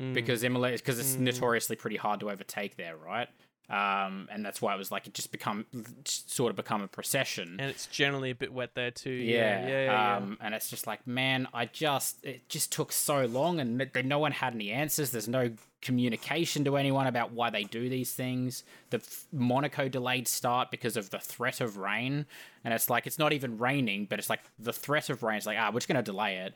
Mm. because Imola is because it's Mm. notoriously pretty hard to overtake there, right? Um, and that's why it was like it just become sort of become a procession. and it's generally a bit wet there too. Yeah, Yeah, yeah, yeah. Um, and it's just like, man, I just it just took so long, and no one had any answers. There's no communication to anyone about why they do these things. The f- Monaco delayed start because of the threat of rain, and it's like it's not even raining, but it's like the threat of rain. It's like, ah, we're just gonna delay it.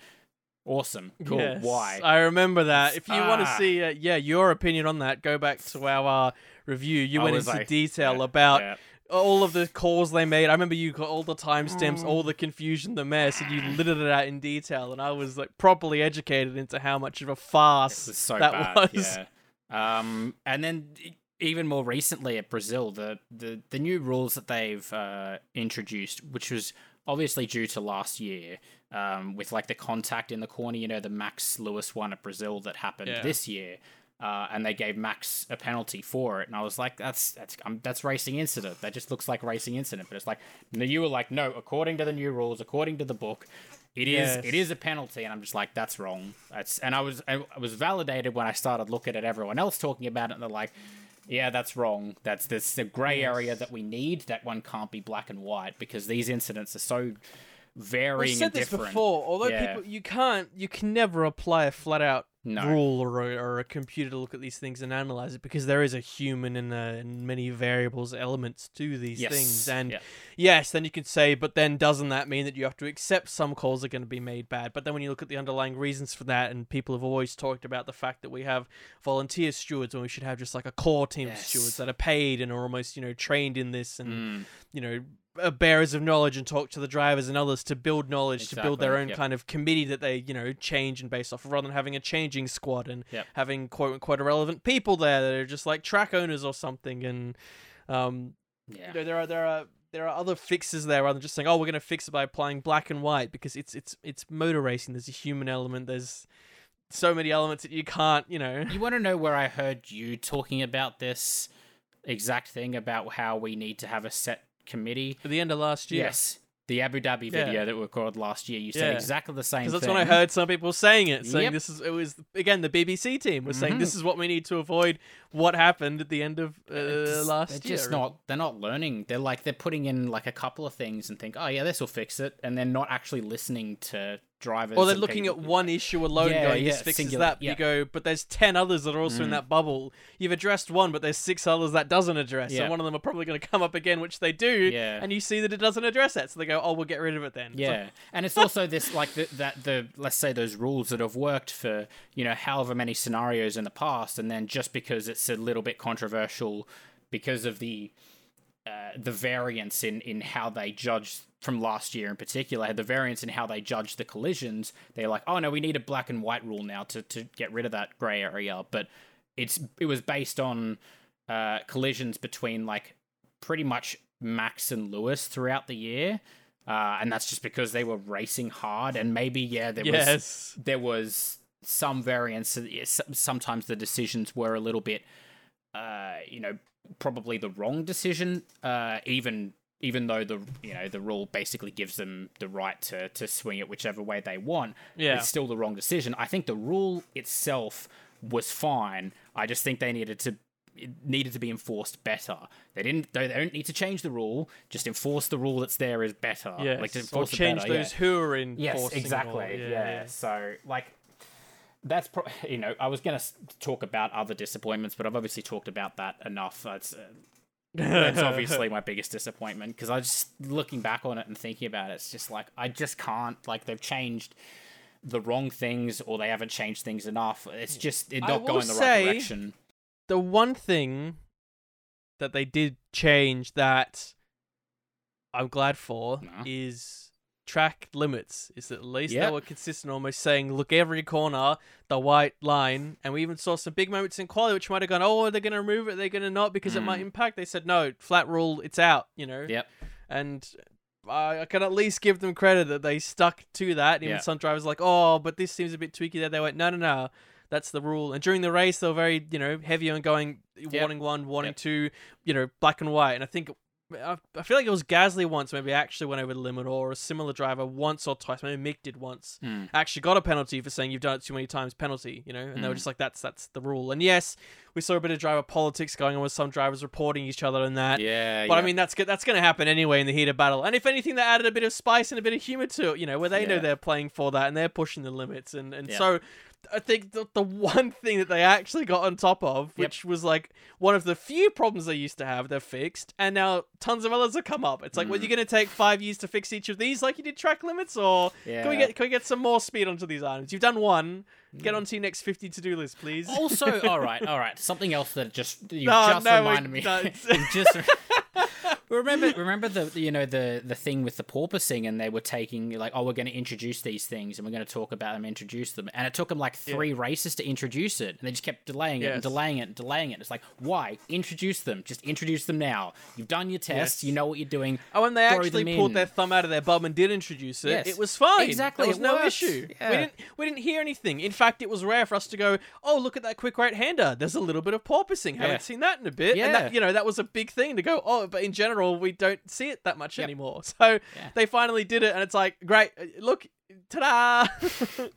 Awesome, cool. Yes, Why? I remember that. If you want to Ah. see, uh, yeah, your opinion on that, go back to our uh, review. You I went into like, detail yeah, about yeah. all of the calls they made. I remember you got all the timestamps, Mm. all the confusion, the mess, and you littered it out in detail. And I was like properly educated into how much of a farce was so that bad. was. Yeah. Um, and then even more recently at Brazil, the the, the new rules that they've uh, introduced, which was obviously due to last year, um, with like the contact in the corner, you know, the Max Lewis one at Brazil that happened Yeah. this year. Uh, and they gave Max a penalty for it, and I was like, "That's that's um, that's racing incident. That just looks like racing incident." But it's like, no, you were like, "No, according to the new rules, according to the book, it is Yes. it is a penalty." And I'm just like, "That's wrong." That's and I was I was validated when I started looking at everyone else talking about it, and they're like, "Yeah, that's wrong. That's this the gray area that we need. That one can't be black and white because these incidents are so varying We've said and this different." before. Although Yeah. people, you can't, you can never apply a flat out No. rule or a, or a computer to look at these things and analyze it because there is a human and, uh, and many variables, elements to these Yes. things. And Yeah. yes, then you could say, but then doesn't that mean that you have to accept some calls are going to be made bad? But then when you look at the underlying reasons for that, and people have always talked about the fact that we have volunteer stewards when we should have just like a core team of stewards that are paid and are almost you know trained in this and Mm. you know bearers of knowledge and talk to the drivers and others to build knowledge to build their own yep. kind of committee that they you know change and base off of rather than having a changing squad and Yep. having quote unquote irrelevant people there that are just like track owners or something and um Yeah. you know, there are there are there are other fixes there rather than just saying oh we're going to fix it by applying black and white because it's it's it's motor racing there's a human element there's so many elements that you can't you know You want to know where I heard you talking about this exact thing about how we need to have a set committee? at the end of last year Yes. The Abu Dhabi Yeah. video that we recorded last year, you said Yeah. exactly the same Because thing. that's when I heard some people saying it, saying Yep. this is it was again the BBC team was saying Mhm. this is what we need to avoid what happened at the end of uh, It's- last they're year. just not they're not learning they're like they're putting in like a couple of things and think oh yeah this will fix it and they're not actually listening to drivers or they're looking people. at one issue alone, Yeah, going, "This yeah, fixes singular, that." yeah. You go, but there's ten others that are also in Mm. that bubble. You've addressed one, but there's six others that doesn't address, Yeah. and one of them are probably going to come up again, which they do. Yeah. And you see that it doesn't address that, so they go, "Oh, we'll get rid of it then." It's like, Yeah, and it's also this like the, that the let's say those rules that have worked for you know however many scenarios in the past, and then just because it's a little bit controversial because of the uh, the variance in in how they judge from last year in particular, the variance in how they judge the collisions, they're like, oh no, we need a black and white rule now to to get rid of that gray area, but it's it was based on uh, collisions between like pretty much Max and Lewis throughout the year. Uh, and that's just because they were racing hard, and maybe yeah, there was there was some variance. Sometimes the decisions were a little bit, uh, you know, probably the wrong decision. Uh, even even though the you know the rule basically gives them the right to to swing it whichever way they want, Yeah. it's still the wrong decision. I think the rule itself was fine. I just think they needed to it needed to be enforced better. They didn't. They don't need to change the rule. Just enforce the rule that's there is better. Yes. like to or enforce it change better, yeah. those who are in. Yes, exactly. Yeah, So like that's pro- [LAUGHS] you know I was gonna talk about other disappointments, but I've obviously talked about that enough. That's uh, that's obviously [LAUGHS] my biggest disappointment because I just looking back on it and thinking about it, it's just like I just can't like they've changed the wrong things or they haven't changed things enough. It's just it's I not going the right direction. the one thing that they did change that I'm glad for No. is track limits. Is that at least Yep. they were consistent, almost saying, look every corner, the white line, and we even saw some big moments in quality which might have gone, oh, are they going to remove it? They're going to not because it might Mm. impact. They said no, flat rule, it's out. You know, Yep. and. I I can at least give them credit that they stuck to that. Even Yeah. some drivers like, oh, but this seems a bit tweaky there. They went, no, no, no, that's the rule. And during the race, they were very, you know, heavy on going warning one, warning Yep. two, you know, black and white. And I think I I feel like it was Gasly once, maybe actually went over the limit, or a similar driver once or twice. Maybe Mick did once. Hmm. Actually got a penalty for saying you've done it too many times. Penalty, you know, and they were Mm. just like, that's that's the rule. And yes, we saw a bit of driver politics going on with some drivers reporting each other and that. Yeah, But I mean, that's good. That's going to happen anyway in the heat of battle. And if anything, they added a bit of spice and a bit of humor to it. You know, where they know they're playing for that and they're pushing the limits. And and Yeah. so, I think the the one thing that they actually got on top of, Yep. which was like one of the few problems they used to have, they're fixed. And now tons of others have come up. It's like, well, Mm. you're going to take five years to fix each of these, like you did track limits, or yeah. can we get can we get some more speed onto these items? You've done one. Get Mm. onto your next fifty to do list, please. Also, [LAUGHS] all right, all right. Something else that just you No, just no, we reminded me. don't. [LAUGHS] Just [LAUGHS] [LAUGHS] remember, remember the you know the the thing with the porpoising, and they were taking like, oh, we're going to introduce these things, and we're going to talk about them, introduce them, and it took them like three races to introduce it, and they just kept delaying it and delaying it and delaying it. It's like, why introduce them? Just introduce them now. You've done your tests. You know what you're doing. Oh, when they actually pulled in. their thumb out of their bum and did introduce it, Yes. it was fine. Exactly, there was it no issue. Yeah. We didn't we didn't hear anything. In fact, it was rare for us to go, "Oh, look at that quick right hander. There's a little bit of porpoising. Haven't Yeah. seen that in a bit." And Yeah. that you know that was a big thing to go. Oh, but in general, we don't see it that much Yep. anymore. [LAUGHS] So Yeah. they finally did it, and it's like, great. uh, Look, ta-da! [LAUGHS]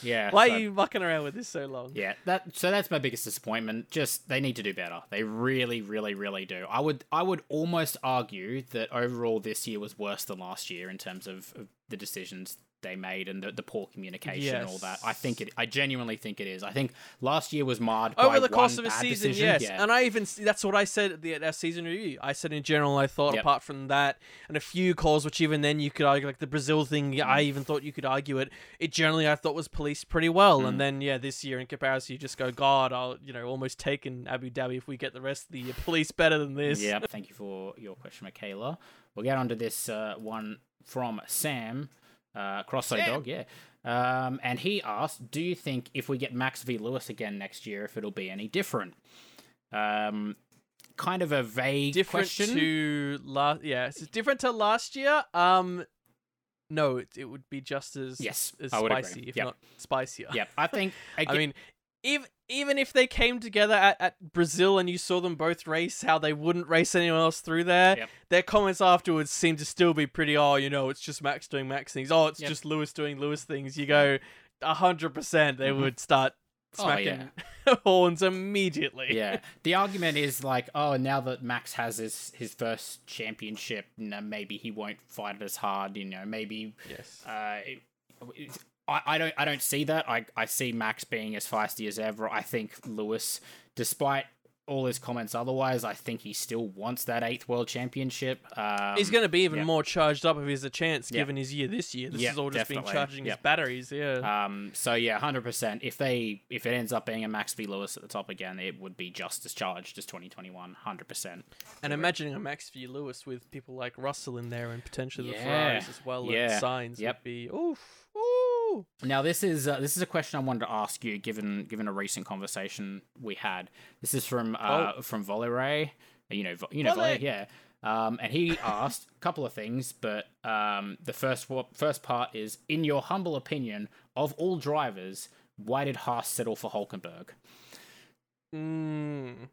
Yeah. Why so- are you mucking around with this so long? Yeah, that so that's my biggest disappointment. Just they need to do better. They really, really, really do. I would I would almost argue that overall this year was worse than last year in terms of, of the decisions they made and the, the poor communication and all that. I think it. I genuinely think it is. I think last year was marred by over the course of a season, decision. yes. Yeah. And I even that's what I said at the at our season review. I said in general, I thought Yep. apart from that and a few calls, which even then you could argue, like the Brazil thing, Mm. I even thought you could argue it. It generally I thought was policed pretty well. Mm. And then yeah, this year in comparison, you just go, God, I'll you know almost take in Abu Dhabi if we get the rest of the [LAUGHS] police better than this. Yeah, thank you for your question, Michaela. We'll get on to this uh, one from Sam, uh, Crosso Sam. Dog, yeah. Um, and he asked, "Do you think if we get Max v Lewis again next year, if it'll be any different?" Um, kind of a vague different question. to last. Yeah, it's different to last year. Um, no, it, it would be just as Yes, as would agree. spicy, if Yep. not spicier. Yep, I think. [LAUGHS] I mean, even even if they came together at, at Brazil and you saw them both race, how they wouldn't race anyone else through there, Yep. their comments afterwards seem to still be pretty. Oh, you know, it's just Max doing Max things. Oh, it's Yep. just Lewis doing Lewis things. You go, hundred percent, they Mhm. would start Oh, smacking [LAUGHS] horns immediately. yeah, [LAUGHS] the argument is like, oh, now that Max has his his first championship, you know, maybe he won't fight as hard. You know, maybe Yes. Uh, it- I, I don't I don't see that. I, I see Max being as feisty as ever. I think Lewis, despite all his comments otherwise, I think he still wants that eighth world championship. Um, He's going to be even yeah. more charged up if he has a chance, Yeah. given his year this year. This Yeah, is all just been charging his batteries. Yeah. Um, so yeah, hundred percent. If they if it ends up being a Max v Lewis at the top again, it would be just as charged as twenty twenty one. Hundred percent. and imagining a Max v Lewis with people like Russell in there and potentially the. Ferraris as well Yeah. and signs Yep. would be oof. Now this is uh, this is a question I wanted to ask you, given given a recent conversation we had. This is from uh, from Voleray, you know, you know. Volley, yeah. Um, and he [LAUGHS] asked a couple of things, but um, the first first part is, in your humble opinion, of all drivers, why did Haas settle for Hulkenberg? Mm.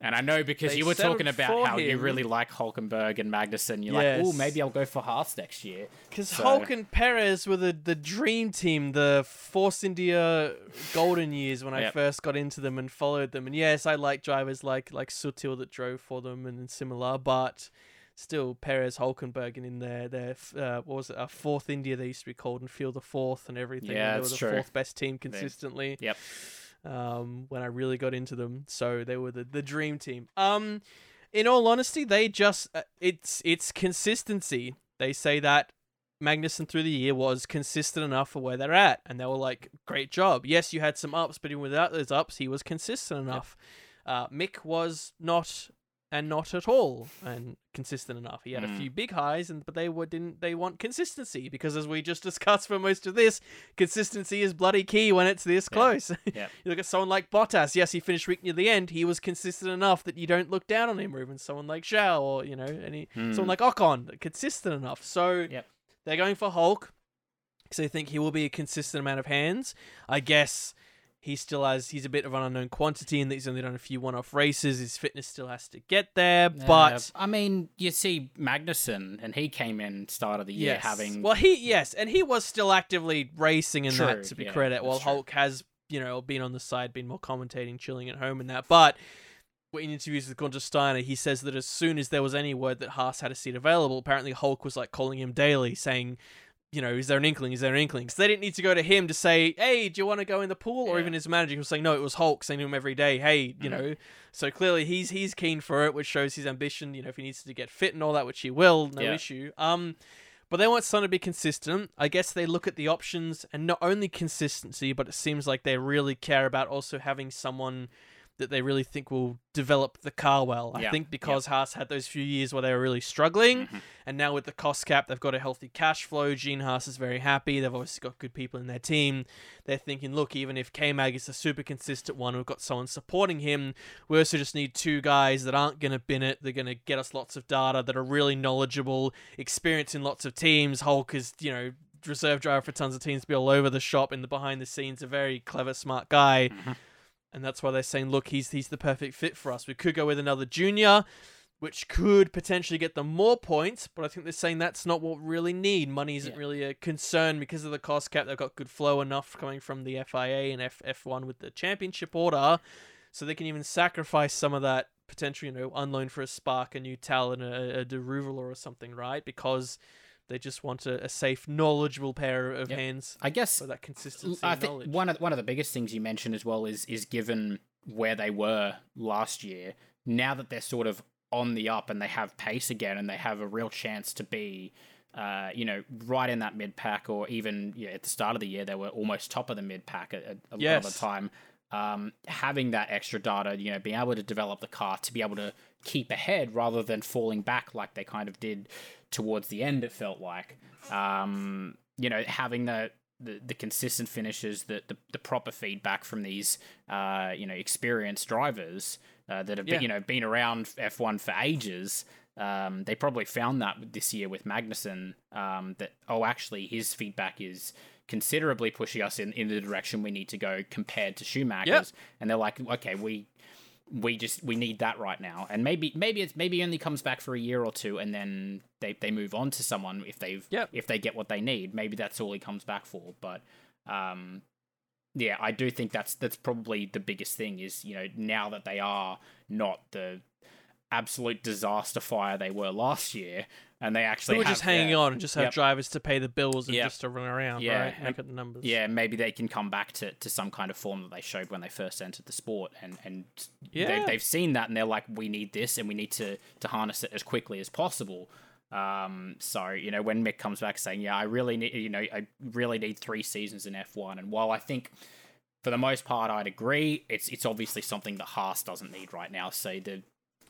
And I know because They you were talking about how you really like Hulkenberg and Magnussen. You're like, oh, maybe I'll go for Haas next year. Because So- Hulk and Perez were the, the dream team, the Force India golden years when I first got into them and followed them. And yes, I like drivers like like Sutil that drove for them and similar, but still Perez, Hulkenberg, and in their their uh, what was it, a fourth India they used to be called and feel the fourth and everything. and Yeah, they that's were the true. fourth best team consistently. Yep. Um, when I really got into them, so they were the the dream team. Um, in all honesty, they just uh, it's it's consistency. They say that Magnussen through the year was consistent enough for where they're at, and they were like, "Great job." Yes, you had some ups, but even without those ups, he was consistent enough. Uh, Mick was not, and not at all, and consistent enough. He had a Mm. few big highs, and but they were didn't they want consistency because as we just discussed for most of this, consistency is bloody key when it's this Yeah. close. [LAUGHS] Yep. you look at someone like Bottas. Yes, he finished weak near the end. He was consistent enough that you don't look down on him, or even someone like Zhou, or you know, any Hmm. someone like Ocon, consistent enough. So Yep. they're going for Hulk because they think he will be a consistent amount of hands. I guess he still has he's a bit of an unknown quantity in that he's only done a few one-off races. His fitness still has to get there, but I mean, you see Magnussen, and he came in start of the year yes. having well, he yes, and he was still actively racing in that to be yeah, credit. that's While true. Hulk has you know been on the side, been more commentating, chilling at home, and that, but. In interviews with Gunther Steiner, he says that as soon as there was any word that Haas had a seat available, apparently Hulk was like calling him daily, saying, you know, is there an inkling? Is there an inkling? So they didn't need to go to him to say, hey, do you want to go in the pool? Or Yeah. even his manager was saying, no, it was Hulk saying to him every day, hey, you Mhm. know. So clearly he's he's keen for it, which shows his ambition. You know, if he needs to get fit and all that, which he will, no Yeah. issue. Um, but they want someone to be consistent. I guess they look at the options and not only consistency, but it seems like they really care about also having someone that they really think will develop the car well. I Yeah, think yeah. because Haas had those few years where they were really struggling, Mhm. and now with the cost cap, they've got a healthy cash flow. Gene Haas is very happy. They've obviously got good people in their team. They're thinking, look, even if K Mag is a super consistent one, we've got someone supporting him. We also just need two guys that aren't going to bin it. They're going to get us lots of data that are really knowledgeable, experienced in lots of teams. Hulk is, you know, reserve driver for tons of teams, be all over the shop in the behind the scenes, a very clever, smart guy. Mhm. And that's why they're saying, look, he's he's the perfect fit for us. We could go with another junior, which could potentially get them more points, but I think they're saying that's not what we really need. Money isn't Yeah. really a concern because of the cost cap. They've got good flow enough coming from the FIA and F F1 with the championship order, so they can even sacrifice some of that potential, you know, unloan for a spark, a new talent, a, a Deruval or something, right? Because they just want a, a safe, knowledgeable pair of Yep. hands I guess for that consistency I think one of one of the biggest things you mentioned as well is is given where they were last year. Now that they're sort of on the up and they have pace again and they have a real chance to be, uh, you know, right in that mid pack or even yeah, at the start of the year they were almost top of the mid pack at a lot of the time. Um, having that extra data, you know, being able to develop the car to be able to keep ahead rather than falling back like they kind of did towards the end. It felt like, um, you know, having the the, the consistent finishes, the, the the proper feedback from these, uh, you know, experienced drivers uh, that have Yeah. been, you know been around F one for ages. Um, they probably found that this year with Magnussen um, that oh actually his feedback is considerably pushing us in, in the direction we need to go compared to Schumacher's, and they're like okay we we just we need that right now. And maybe maybe it's maybe only comes back for a year or two and then they, they move on to someone if they've Yep. if they get what they need. Maybe that's all he comes back for. But um yeah i do think that's that's probably the biggest thing is you know now that they are not the absolute disaster fire they were last year and they actually are have just hanging their- on and just have Yep. drivers to pay the bills and Yep. just to run around, Yeah, right? and- Make up the numbers. yeah, maybe they can come back to, to some kind of form that they showed when they first entered the sport, and and Yeah. they, they've seen that, and they're like, we need this, and we need to to harness it as quickly as possible. Um, so you know, when Mick comes back saying, yeah, I really need, you know, I really need three seasons in F one, and while I think for the most part I'd agree, it's it's obviously something that Haas doesn't need right now. So the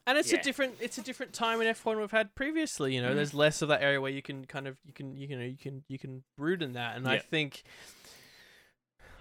And it's Yeah. a different it's a different time in F1 we've had previously, you know. Mhm. There's less of that area where you can kind of you can you can you can you can brood in that and I think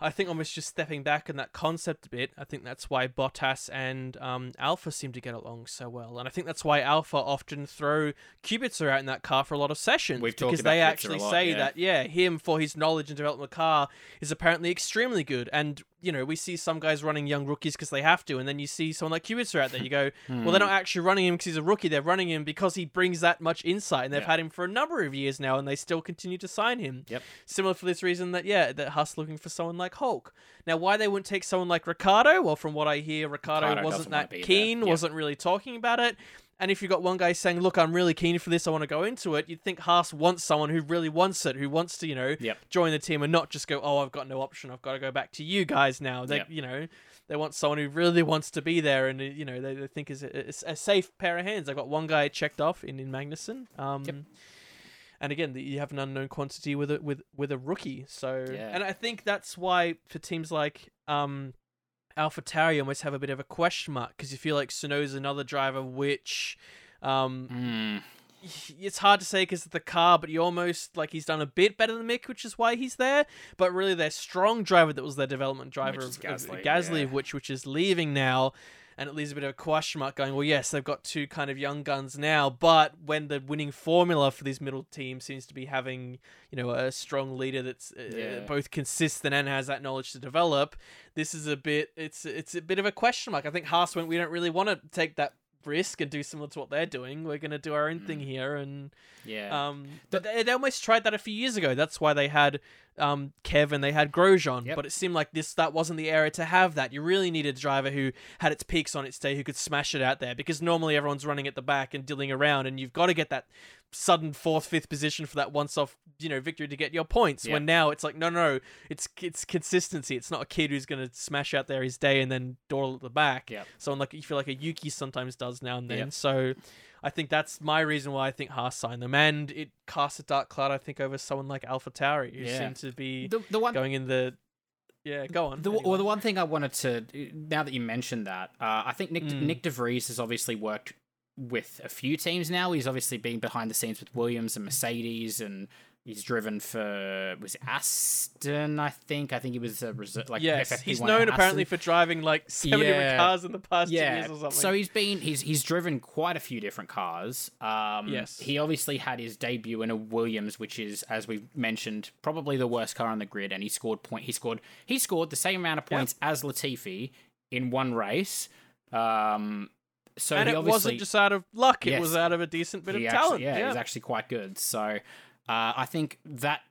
I think almost just stepping back in that concept a bit. I think that's why Bottas and um, Alfa seem to get along so well, and I think that's why Alfa often throw Kubica out in that car for a lot of sessions We've because they actually lot, say yeah. that yeah, him for his knowledge and development of the car is apparently extremely good. And you know, we see some guys running young rookies because they have to, and then you see someone like Kubica out there. You go, [LAUGHS] well, they're not actually running him because he's a rookie. They're running him because he brings that much insight, and they've Yeah. had him for a number of years now, and they still continue to sign him. Yep. Similar for this reason that yeah, that Haas looking for someone like Hulk. Now, why they wouldn't take someone like Ricciardo? Well, from what I hear, Ricciardo, Ricciardo wasn't that keen, Yep. wasn't really talking about it. And if you've got one guy saying, "Look, I'm really keen for this. I want to go into it," you'd think Haas wants someone who really wants it, who wants to, you know, Yep. join the team and not just go, "Oh, I've got no option. I've got to go back to you guys now." They, Yep. you know, they want someone who really wants to be there, and uh, you know, they, they think is a, a safe pair of hands. I've got one guy checked off in in Magnussen. Um, Yep. And again, you have an unknown quantity with a with with a rookie. So, Yeah. and I think that's why for teams like um, Alpha Tauri almost have a bit of a question mark because you feel like Tsunoda's another driver which. Um, Mm, it's hard to say because of the car, but you almost like he's done a bit better than Mick, which is why he's there. But really, their strong driver that was their development driver Which is of, of Gasly, Gasly, yeah. which which is leaving now. And it leaves a bit of a question mark going, well, yes, they've got two kind of young guns now, but when the winning formula for these middle team seems to be having, you know, a strong leader that's uh, both consistent and has that knowledge to develop, this is a bit, it's it's a bit of a question mark. I think Haas went, we don't really want to take that risk and do similar to what they're doing. We're going to do our own thing Mm. here and Yeah. um, but they, they almost tried that a few years ago. That's why they had um, Kev and they had Grosjean. Yep. But it seemed like this that wasn't the era to have that. You really needed a driver who had its peaks on its day, who could smash it out there. Because normally everyone's running at the back and dilling around, and you've got to get that sudden fourth, fifth position for that once-off, you know, victory to get your points. Yep. When now it's like, no, no, no, it's it's consistency. It's not a kid who's going to smash out there his day and then dawdle at the back. Yep. Someone like you feel like a Yuki sometimes does now and then. Yep. So I think that's my reason why I think Haas signed them, and it casts a dark cloud. I think over someone like Alpha Tauri, who Yeah. seemed to be the, the one going in the yeah. Go on. The, anyway. Well, the one thing I wanted to now that you mentioned that, uh, I think Nyck Mm. Nyck de Vries has obviously worked with a few teams now. He's obviously been behind the scenes with Williams and Mercedes, and he's driven for was Aston. I think. I think he was a reserve. Like yes, FFP1 he's known apparently for driving like seven Yeah. different cars in the past two yeah. years or something. So he's been he's he's driven quite a few different cars. Um, Yes. He obviously had his debut in a Williams, which is, as we've mentioned, probably the worst car on the grid, and he scored point. He scored he scored the same amount of Yep. points as Latifi in one race. Um, so and it wasn't just out of luck; it Yes. was out of a decent bit of actually- talent. yeah, yeah, he's actually quite good. So uh, I think that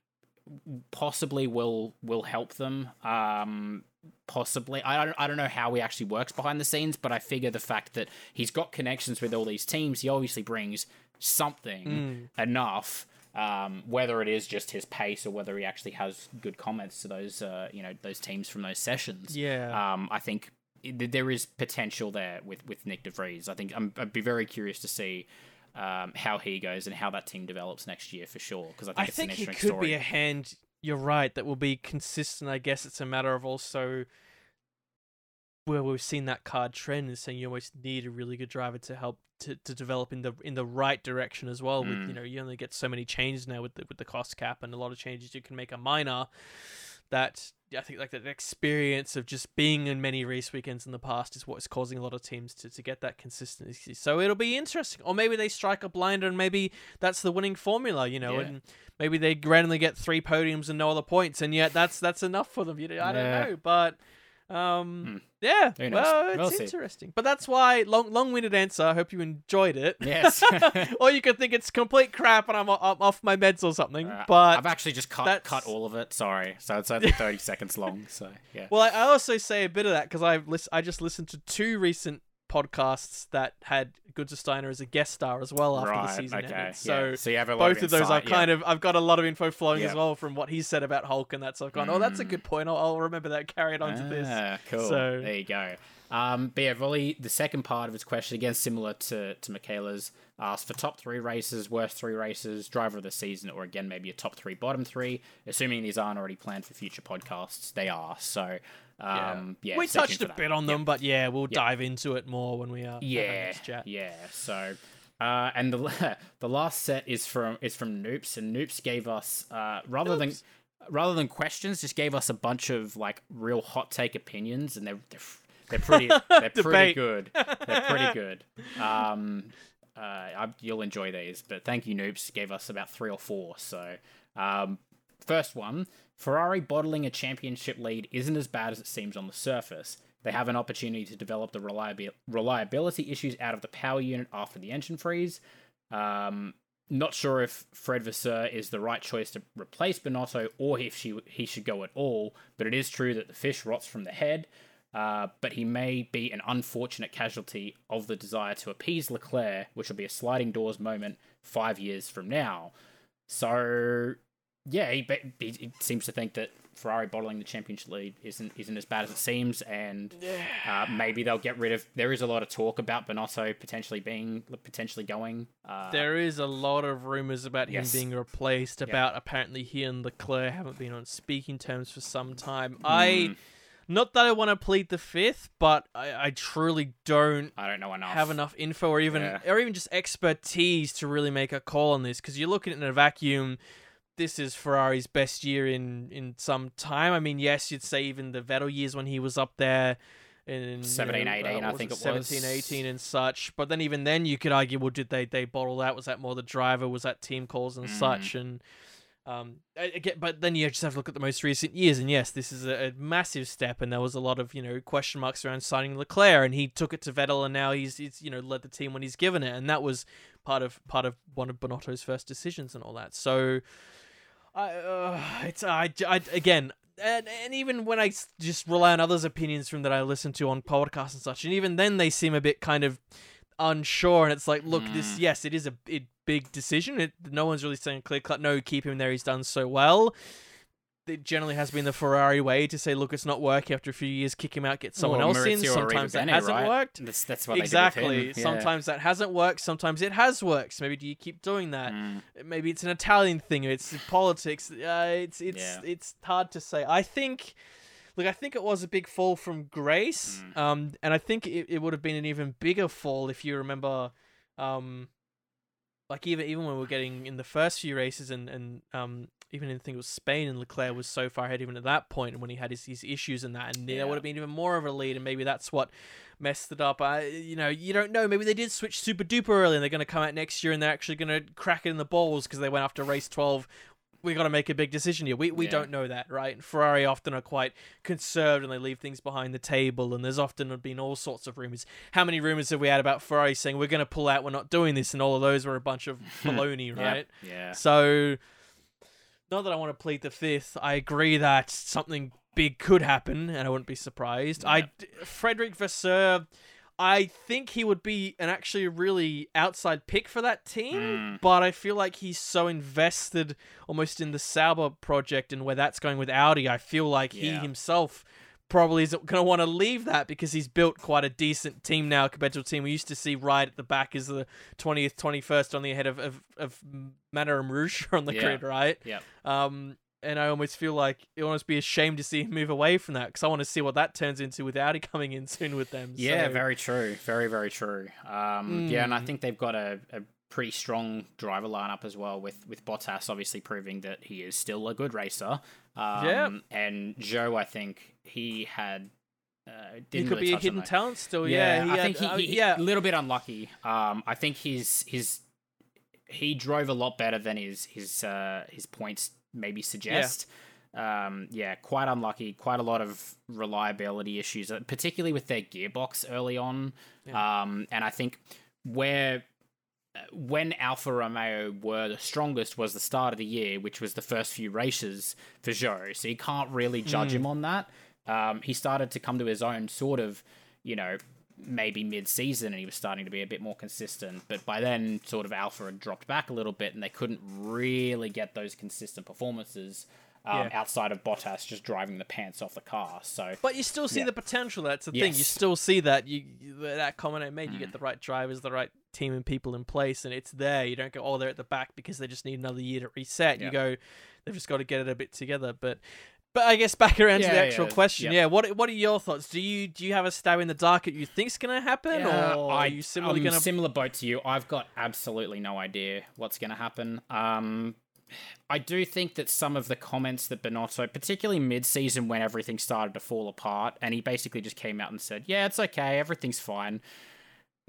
possibly will will help them. Um, possibly, I don't I don't know how he actually works behind the scenes, but I figure the fact that he's got connections with all these teams, he obviously brings something Mm. enough. Um, whether it is just his pace or whether he actually has good comments to those, uh, you know, those teams from those sessions. yeah. Um, I think there is potential there with, with Nyck de Vries. I think I'm, I'd be very curious to see um, how he goes and how that team develops next year for sure. Because I think I it's think an he interesting could story. be a hand. You're right. That will be consistent. I guess it's a matter of also where we've seen that card trend is saying you almost need a really good driver to help to, to develop in the in the right direction as well. With you Mm. know you only get so many changes now with the with the cost cap and a lot of changes you can make a minor. That I think like that experience of just being in many race weekends in the past is what is causing a lot of teams to, to get that consistency. So it'll be interesting. Or maybe they strike a blinder and maybe that's the winning formula, you know, Yeah. and maybe they randomly get three podiums and no other points, and yet that's that's enough for them. You know, I don't know, but um, Hmm. yeah, well, it's We'll interesting. But that's why long long-winded answer. I hope you enjoyed it. Yes. [LAUGHS] or you could think it's complete crap and I'm, I'm off my meds or something. Uh, but I've actually just cut that's- cut all of it. Sorry, so it's only [LAUGHS] thirty seconds long. So yeah. Well, I I also say a bit of that because I lis- I just listened to two recent podcasts that had Gunther Steiner as a guest star as well after the season Okay. ended. yeah. So So you have a lot both of those insight, are kind of I've got a lot of info flowing as well from what he said about Hulk and that. So I've gone, oh, that's a Mm. good point. I'll, I'll remember that. Carry it on to this. Ah, cool. So- there you go. Um, but yeah, Volley, the second part of his question, again, similar to, to Michaela's, asked for top three races, worst three races, driver of the season, or again, maybe a top three, bottom three. Assuming these aren't already planned for future podcasts, they are. So, um, yeah. we touched a that. bit on Yeah. them, but yeah, we'll Yeah. dive into it more when we are. have our Yeah, chat. yeah. So, uh, and the [LAUGHS] the last set is from is from Noops, and Noops gave us uh, rather than rather than questions, just gave us a bunch of like real hot take opinions, and they're they're, they're pretty [LAUGHS] they're pretty good. They're pretty [LAUGHS] good. Um, uh, I, you'll enjoy these, but thank you, Noops. Gave us about three or four. So, um, first one. Ferrari bottling a championship lead isn't as bad as it seems on the surface. They have an opportunity to develop the reliabi- reliability issues out of the power unit after the engine freeze. Um, not sure if Fred Vasseur is the right choice to replace Binotto or if she, he should go at all, but it is true that the fish rots from the head. Uh, but he may be an unfortunate casualty of the desire to appease Leclerc, which will be a sliding doors moment five years from now. So, yeah, he, he, he seems to think that Ferrari bottling the championship lead isn't isn't as bad as it seems, and uh, maybe they'll get rid of. There is a lot of talk about Binotto potentially being potentially going. Uh, There is a lot of rumors about him being replaced. About apparently he and Leclerc haven't been on speaking terms for some time. I, Hmm. not that I want to plead the fifth, but I, I truly don't I don't know enough. have enough info or even Yeah. or even just expertise to really make a call on this because you're looking in a vacuum. This is Ferrari's best year in in some time. I mean, yes, you'd say even the Vettel years when he was up there. in 17, you know, 18, uh, I think it 17, was. 18 and such. But then even then, you could argue, well, did they they bottle that? Was that more the driver? Was that team calls and Mm. such? And um, again, but then you just have to look at the most recent years, and yes, this is a, a massive step. And there was a lot of you know question marks around signing Leclerc, and he took it to Vettel, and now he's he's you know led the team when he's given it, and that was part of part of one of Binotto's first decisions and all that. So. I, uh, it's I, I again and, and even when I just rely on others' opinions from that I listen to on podcasts and such, and even then they seem a bit kind of unsure. And it's like, look, this Mm. yes, it is a it, big decision. It, no one's really saying clear cut. No, keep him there. He's done so well. It generally has been the Ferrari way to say, look, it's not working. After a few years, kick him out, get someone Well, else in. Sometimes that hasn't right? worked. That's, that's what Exactly. Yeah. Sometimes that hasn't worked. Sometimes it has worked. Maybe do you keep doing that? Mm. maybe it's an Italian thing. It's politics. Uh, it's it's Yeah. it's hard to say. I think, look, I think it was a big fall from grace. Mm. Um, and I think it, it would have been an even bigger fall if you remember, um, like even even when we were getting in the first few races and and um even in I think it was Spain and Leclerc was so far ahead even at that point when he had his, his issues and that and there Yeah. would have been even more of a lead and maybe that's what messed it up. I you know you don't know maybe they did switch super duper early and they're going to come out next year and they're actually going to crack it in the balls because they went after race twelve. We got to make a big decision here. We we Yeah. don't know that, right? And Ferrari often are quite conserved and they leave things behind the table. And there's often been all sorts of rumors. How many rumors have we had about Ferrari saying we're going to pull out, we're not doing this, and all of those were a bunch of [LAUGHS] baloney, Yeah, right? Yeah. So, not that I want to plead the fifth. I agree that something big could happen, and I wouldn't be surprised. I Frederick Vasseur, I think he would be an actually really outside pick for that team, Mm. but I feel like he's so invested almost in the Sauber project and where that's going with Audi. I feel like he himself probably isn't going to want to leave that because he's built quite a decent team now compared to a team we used to see right at the back as the 20th, 21st on the ahead of, of, of Manor and Rouge [LAUGHS] on the Yeah. grid, right? Yep. Um, and I almost feel like it almost be a shame to see him move away from that because I want to see what that turns into with Audi coming in soon with them. Yeah, so- very true. Very, very true. Um, Yeah, and I Mm. think they've got a, a pretty strong driver lineup as well, with with Bottas obviously proving that he is still a good racer. Um, Yeah. And Zhou, I think he had. Uh, he could really be a hidden talent still. Yeah, he I had- think he, uh, he, yeah. a little bit unlucky. Um, I think his his he drove a lot better than his his uh, his points maybe suggest. Um, yeah, quite unlucky. Quite a lot of reliability issues, uh, particularly with their gearbox early on. Um, and I think where when Alfa Romeo were the strongest was the start of the year, which was the first few races for Zhou. So you can't really judge Mm. him on that. Um, he started to come to his own, sort of, you know, maybe mid-season, and he was starting to be a bit more consistent. But by then, sort of Alfa had dropped back a little bit, and they couldn't really get those consistent performances um, Yeah. outside of Bottas just driving the pants off the car. So But you still see Yeah. the potential. That's the thing. You still see that you you- that comment I made. You Mm. get the right drivers, the right team and people in place, and it's there. You don't go, oh, they're at the back because they just need another year to reset. You go, they've just got to get it a bit together. But but I guess back around to the actual yeah, question. yeah. Yeah. What what are your thoughts? Do you do you have a stab in the dark that you think's gonna happen, Yeah, or I, are you similarly I'm gonna? similar boat to you. I've got absolutely no idea what's going to happen. Um, I do think that some of the comments that Binotto, particularly mid-season when everything started to fall apart, and he basically just came out and said, "Yeah, it's okay, everything's fine."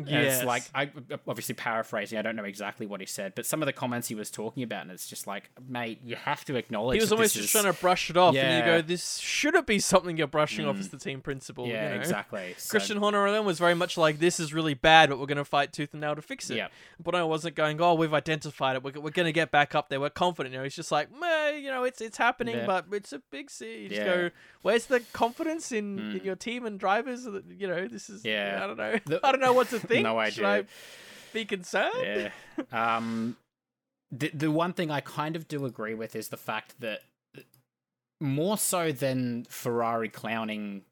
Yes. It's like I obviously paraphrasing. I don't know exactly what he said, but some of the comments he was talking about, and it's just like, mate, you have to acknowledge. he was almost just is- trying to brush it off, and you Yeah. go, "This shouldn't be something you're brushing off Mm. as the team principal." Yeah, you know? exactly. So- Christian Horner then was very much like, "This is really bad, but we're going to fight tooth and nail to fix it." Yeah. But I wasn't going, "Oh, we've identified it. We're, we're going to get back up there. We're confident." You know, he's just like, Meh, "You know, it's it's happening, Yeah. but it's a big C." You just Yeah. go, "Where's the confidence in, in Mm. your team and drivers? That you know, this is Yeah. I don't know. The- [LAUGHS] I don't know what to [LAUGHS] think. No Should idea. I be concerned? yeah. Um, the the one thing I kind of do agree with is the fact that more so than Ferrari clowning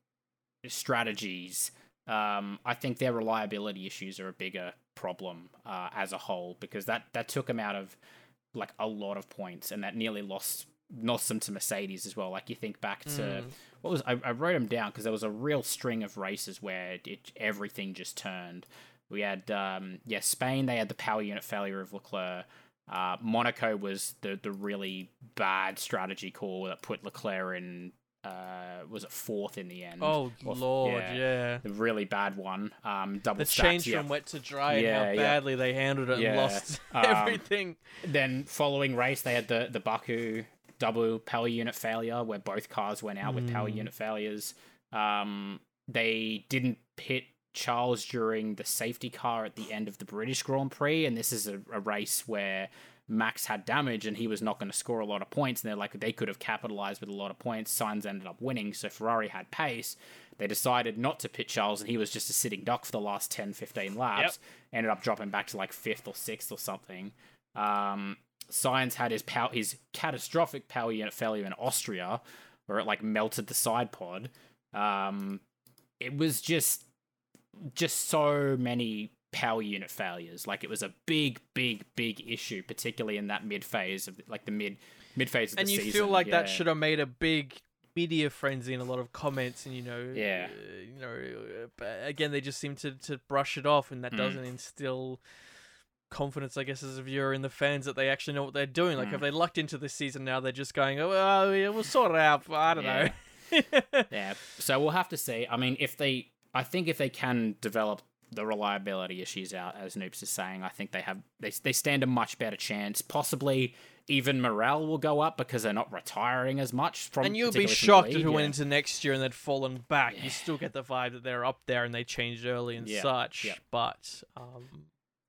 strategies, um, I think their reliability issues are a bigger problem uh, as a whole because that that took them out of like a lot of points and that nearly lost lost them to Mercedes as well. Like you think back to Mm. What was I, I wrote them down because there was a real string of races where it, everything just turned. We had um, yeah Spain. They had the power unit failure of Leclerc. Uh, Monaco was the the really bad strategy call that put Leclerc in uh, was it fourth in the end? Oh Or- lord, yeah. the really bad one. Um, double The stats, change yeah. from wet to dry and Yeah, how yeah. badly they handled it and lost [LAUGHS] Um, everything. Then following race, they had the the Baku double power unit failure where both cars went out with power Mm. unit failures. Um, they didn't pit Charles during the safety car at the end of the British Grand Prix, and this is a, a race where Max had damage and he was not going to score a lot of points. And they're like, they could have capitalized with a lot of points. Sainz ended up winning, so Ferrari had pace. They decided not to pit Charles, and he was just a sitting duck for the last 10, 15 laps. Ended up dropping back to like fifth or sixth or something. Um, Sainz had his power, his catastrophic power unit failure in Austria, where it like melted the side pod. Um, it was just, just so many power unit failures. Like it was a big, big, big issue, particularly in that mid phase of like the mid mid phase of And you season. feel like that should have made a big media frenzy and a lot of comments and you know Yeah. uh, you know uh, but again they just seem to, to brush it off and that Mm. doesn't instill confidence i guess as a viewer in the fans that they actually know what they're doing like Mm. if they lucked into this season now they're just going oh well, yeah, we'll sort it out i don't Yeah. know [LAUGHS] Yeah. So we'll have to see. I mean, if they, I think if they can develop the reliability issues out, as Noops is saying, I think they have they they stand a much better chance. Possibly even morale will go up because they're not retiring as much from. and you'll be particularly from the shocked if lead, it went into next year and they'd fallen back. Yeah. You still get the vibe that they're up there and they changed early and Yeah, such. yeah. But um,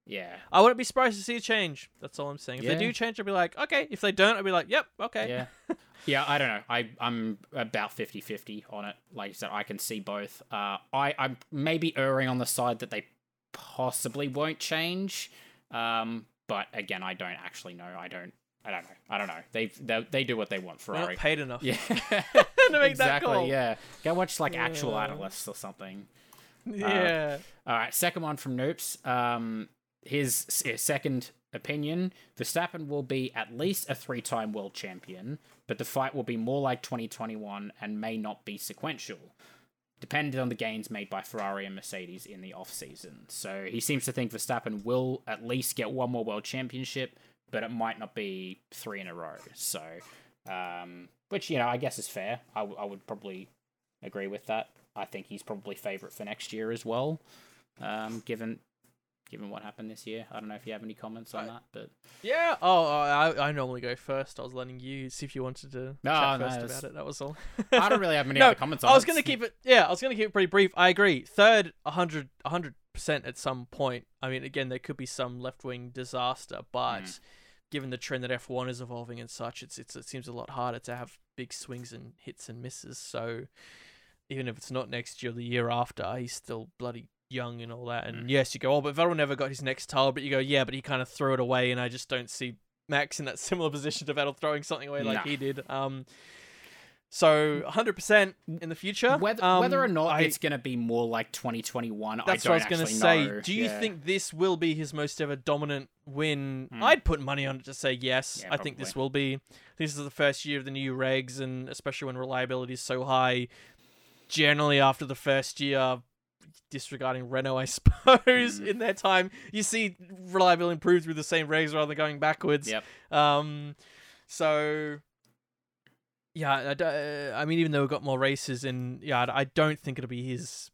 Yeah. I wouldn't be surprised to see a change. That's all I'm saying. If Yeah. they do change, I'll be like, okay. If they don't, I'll be like, yep, okay. Yeah. [LAUGHS] yeah, I don't know. I, I'm about 50 50 on it. Like I said, I can see both. Uh, I, I'm maybe erring on the side that they possibly won't change. Um, but again, I don't actually know. I don't. I don't know. I don't know. They they, they do what they want. Ferrari. not paid enough [LAUGHS] Yeah. [LAUGHS] to make that exactly. call. Yeah. Go watch like actual Yeah. analysts or something. Yeah. All right, second one from Noops. Um, his, his second opinion: Verstappen will be at least a three-time world champion, but the fight will be more like 2021 and may not be sequential, depending on the gains made by Ferrari and Mercedes in the off-season. So he seems to think Verstappen will at least get one more world championship, but it might not be three in a row. So, um, which you know, I guess is fair. I, w- I would probably agree with that. I think he's probably favourite for next year as well, um, given given what happened this year. I don't know if you have any comments on I- that, but Yeah. Oh, I, I normally go first. I was letting you see if you wanted to No, chat no, first it's- about it. That was all. I don't really have [LAUGHS] many No, other comments on I was gonna keep it. Yeah, I was gonna keep it pretty brief. I agree. Third, 100 percent at some point. I mean, again, there could be some left wing disaster, but Mm. given the trend that F1 is evolving and such, it's, it's it seems a lot harder to have big swings and hits and misses. So even if it's not next year, the year after, he's still bloody young and all that. And Mm. yes, you go, oh, but Vettel never got his next title. But you go, yeah, but he kind of threw it away, and I just don't see Max in that [LAUGHS] similar position to Vettel throwing something away like Nah. he did. Um. So 100% in the future. Whether um, whether or not I- it's going to be more like 2021, I that's don't what I was gonna say. know. Do you Yeah. think this will be his most ever dominant win? Hmm. I'd put money on it to say yes. Yeah, I think this will be. This is the first year of the new regs, and especially when reliability is so high. Generally, after the first year, disregarding Renault, I [LAUGHS] suppose, Hmm. in their time, you see reliability improves with the same regs rather than going backwards. Yep. Um, so yeah, I, I mean, even though we've got more races, and yeah, I don't think it'll be his.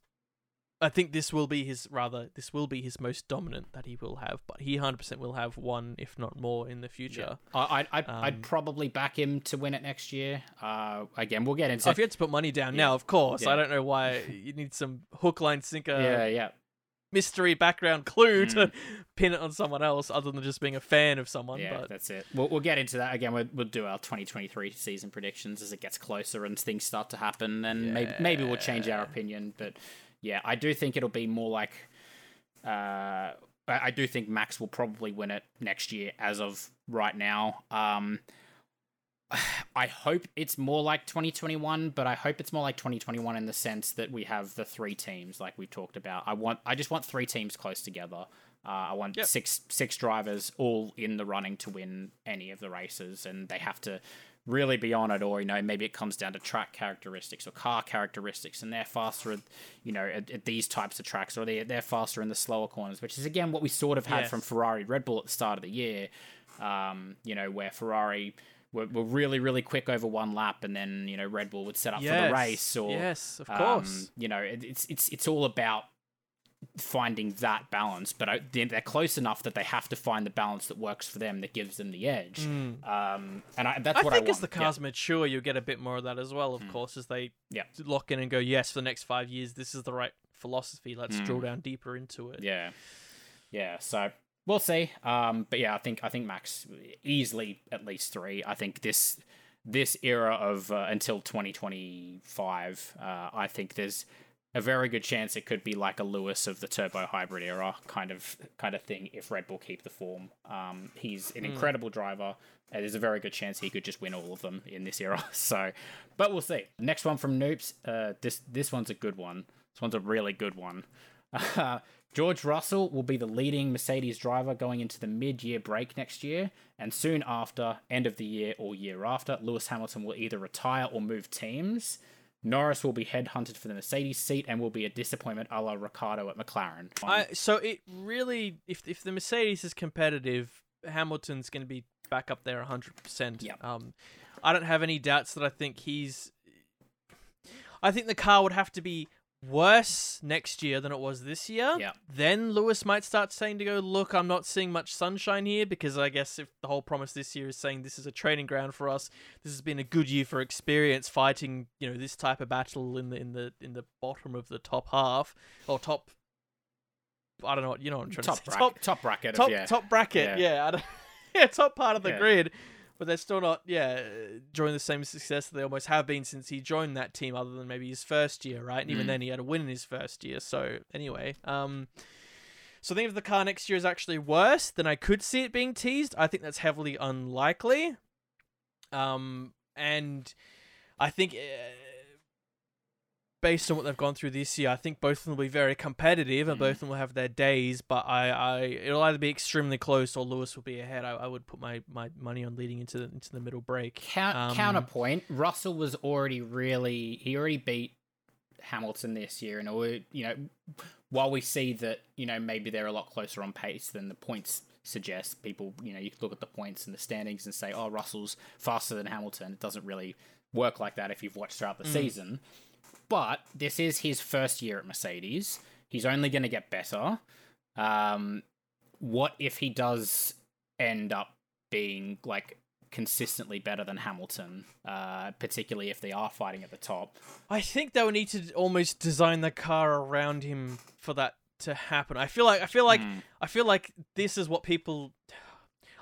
I think this will be his rather. This will be his most dominant that he will have, but he hundred percent will have one, if not more, in the future. I, I'd, I'd, Um, I'd probably back him to win it next year. Uh, again, we'll get into So if you had to put money down Yeah. now, of course, I don't know why you need some hook, line, sinker, [LAUGHS] yeah, yeah. mystery background clue Mm. to [LAUGHS] pin it on someone else, other than just being a fan of someone. Yeah, but that's it. We'll, we'll get into that again. We'll, we'll do our 2023 season predictions as it gets closer and things start to happen. Then maybe maybe we'll change our opinion. But yeah, I do think it'll be more like. Uh, I do think Max will probably win it next year. As of right now, um, [SIGHS] I hope it's more like 2021, but I hope it's more like 2021 in the sense that we have the three teams like we talked about. I want, I just want three teams close together. Uh, I want Yep. six six drivers all in the running to win any of the races, and they have to really be on it, or you know maybe it comes down to track characteristics or car characteristics, and they're faster, at, you know, at, at these types of tracks, or they they're faster in the slower corners, which is again what we sort of had Yes. from Ferrari, Red Bull at the start of the year. Um, you know, where Ferrari were, were really really quick over one lap, and then you know Red Bull would set up for the race, or yes, of um, course. you know it, it's it's it's all about finding that balance. But I, they're, close enough that they have to find the balance that works for them that gives them the edge. Um, and I, that's what I what think I as the want. Yeah. cars mature, you'll get a bit more of that as well. Of course, as they Yeah. lock in and go, yes, for the next five years, this is the right philosophy. Let's Mm. drill down deeper into it. Yeah, yeah. So we'll see. Um, but yeah, I think I think Max easily at least three. I think this this era of uh, until twenty twenty five. Uh, I think there's a very good chance it could be like a Lewis of the turbo hybrid era kind of kind of thing if Red Bull keep the form. Um, he's an incredible driver. And there's a very good chance he could just win all of them in this era. [LAUGHS] So, but we'll see. Next one from Noops. Uh, this this one's a good one. This one's a really good one. Uh, [LAUGHS] George Russell will be the leading Mercedes driver going into the mid year break next year, and soon after, end of the year or year after, Lewis Hamilton will either retire or move teams. Norris will be headhunted for the Mercedes seat and will be a disappointment a la Ricciardo at McLaren. I, so it really, if if the Mercedes is competitive, Hamilton's going to be back up there 100%. Yep. Um, I don't have any doubts that I think he's. I think the car would have to be worse next year than it was this year. Yep. Then Lewis might start saying to go, look, I'm not seeing much sunshine here because I guess if the whole promise this year is saying this is a training ground for us, this has been a good year for experience fighting, you know, this type of battle in the in the in the bottom of the top half or top. I don't know what you know. What I'm trying top to say. bracket, top, bracket. top yeah. top bracket. Yeah. Yeah, I don't, [LAUGHS] yeah, top part of the Yeah. grid, but they're still not. Yeah, enjoying the same success that they almost have been since he joined that team, other than maybe his first year, right? And even Mm. then, he had a win in his first year. So anyway, um. So I think if the car next year is actually worse, then I could see it being teased. I think that's heavily unlikely. Um, and I think uh, based on what they've gone through this year, I think both of them will be very competitive and Mm. both of them will have their days. But I, I, it'll either be extremely close or Lewis will be ahead. I, I would put my, my money on leading into the, into the middle break. Count, Um, counterpoint: Russell was already really he already beat Hamilton this year, and you know while we see that you know maybe they're a lot closer on pace than the points suggest, people you know you look at the points and the standings and say, oh, Russell's faster than Hamilton. It doesn't really work like that if you've watched throughout the season. But this is his first year at Mercedes. He's only going to get better. Um, what if he does end up being like consistently better than Hamilton, uh, particularly if they are fighting at the top? I think they would need to almost design the car around him for that to happen. I feel like I feel like Hmm. I feel like this is what people.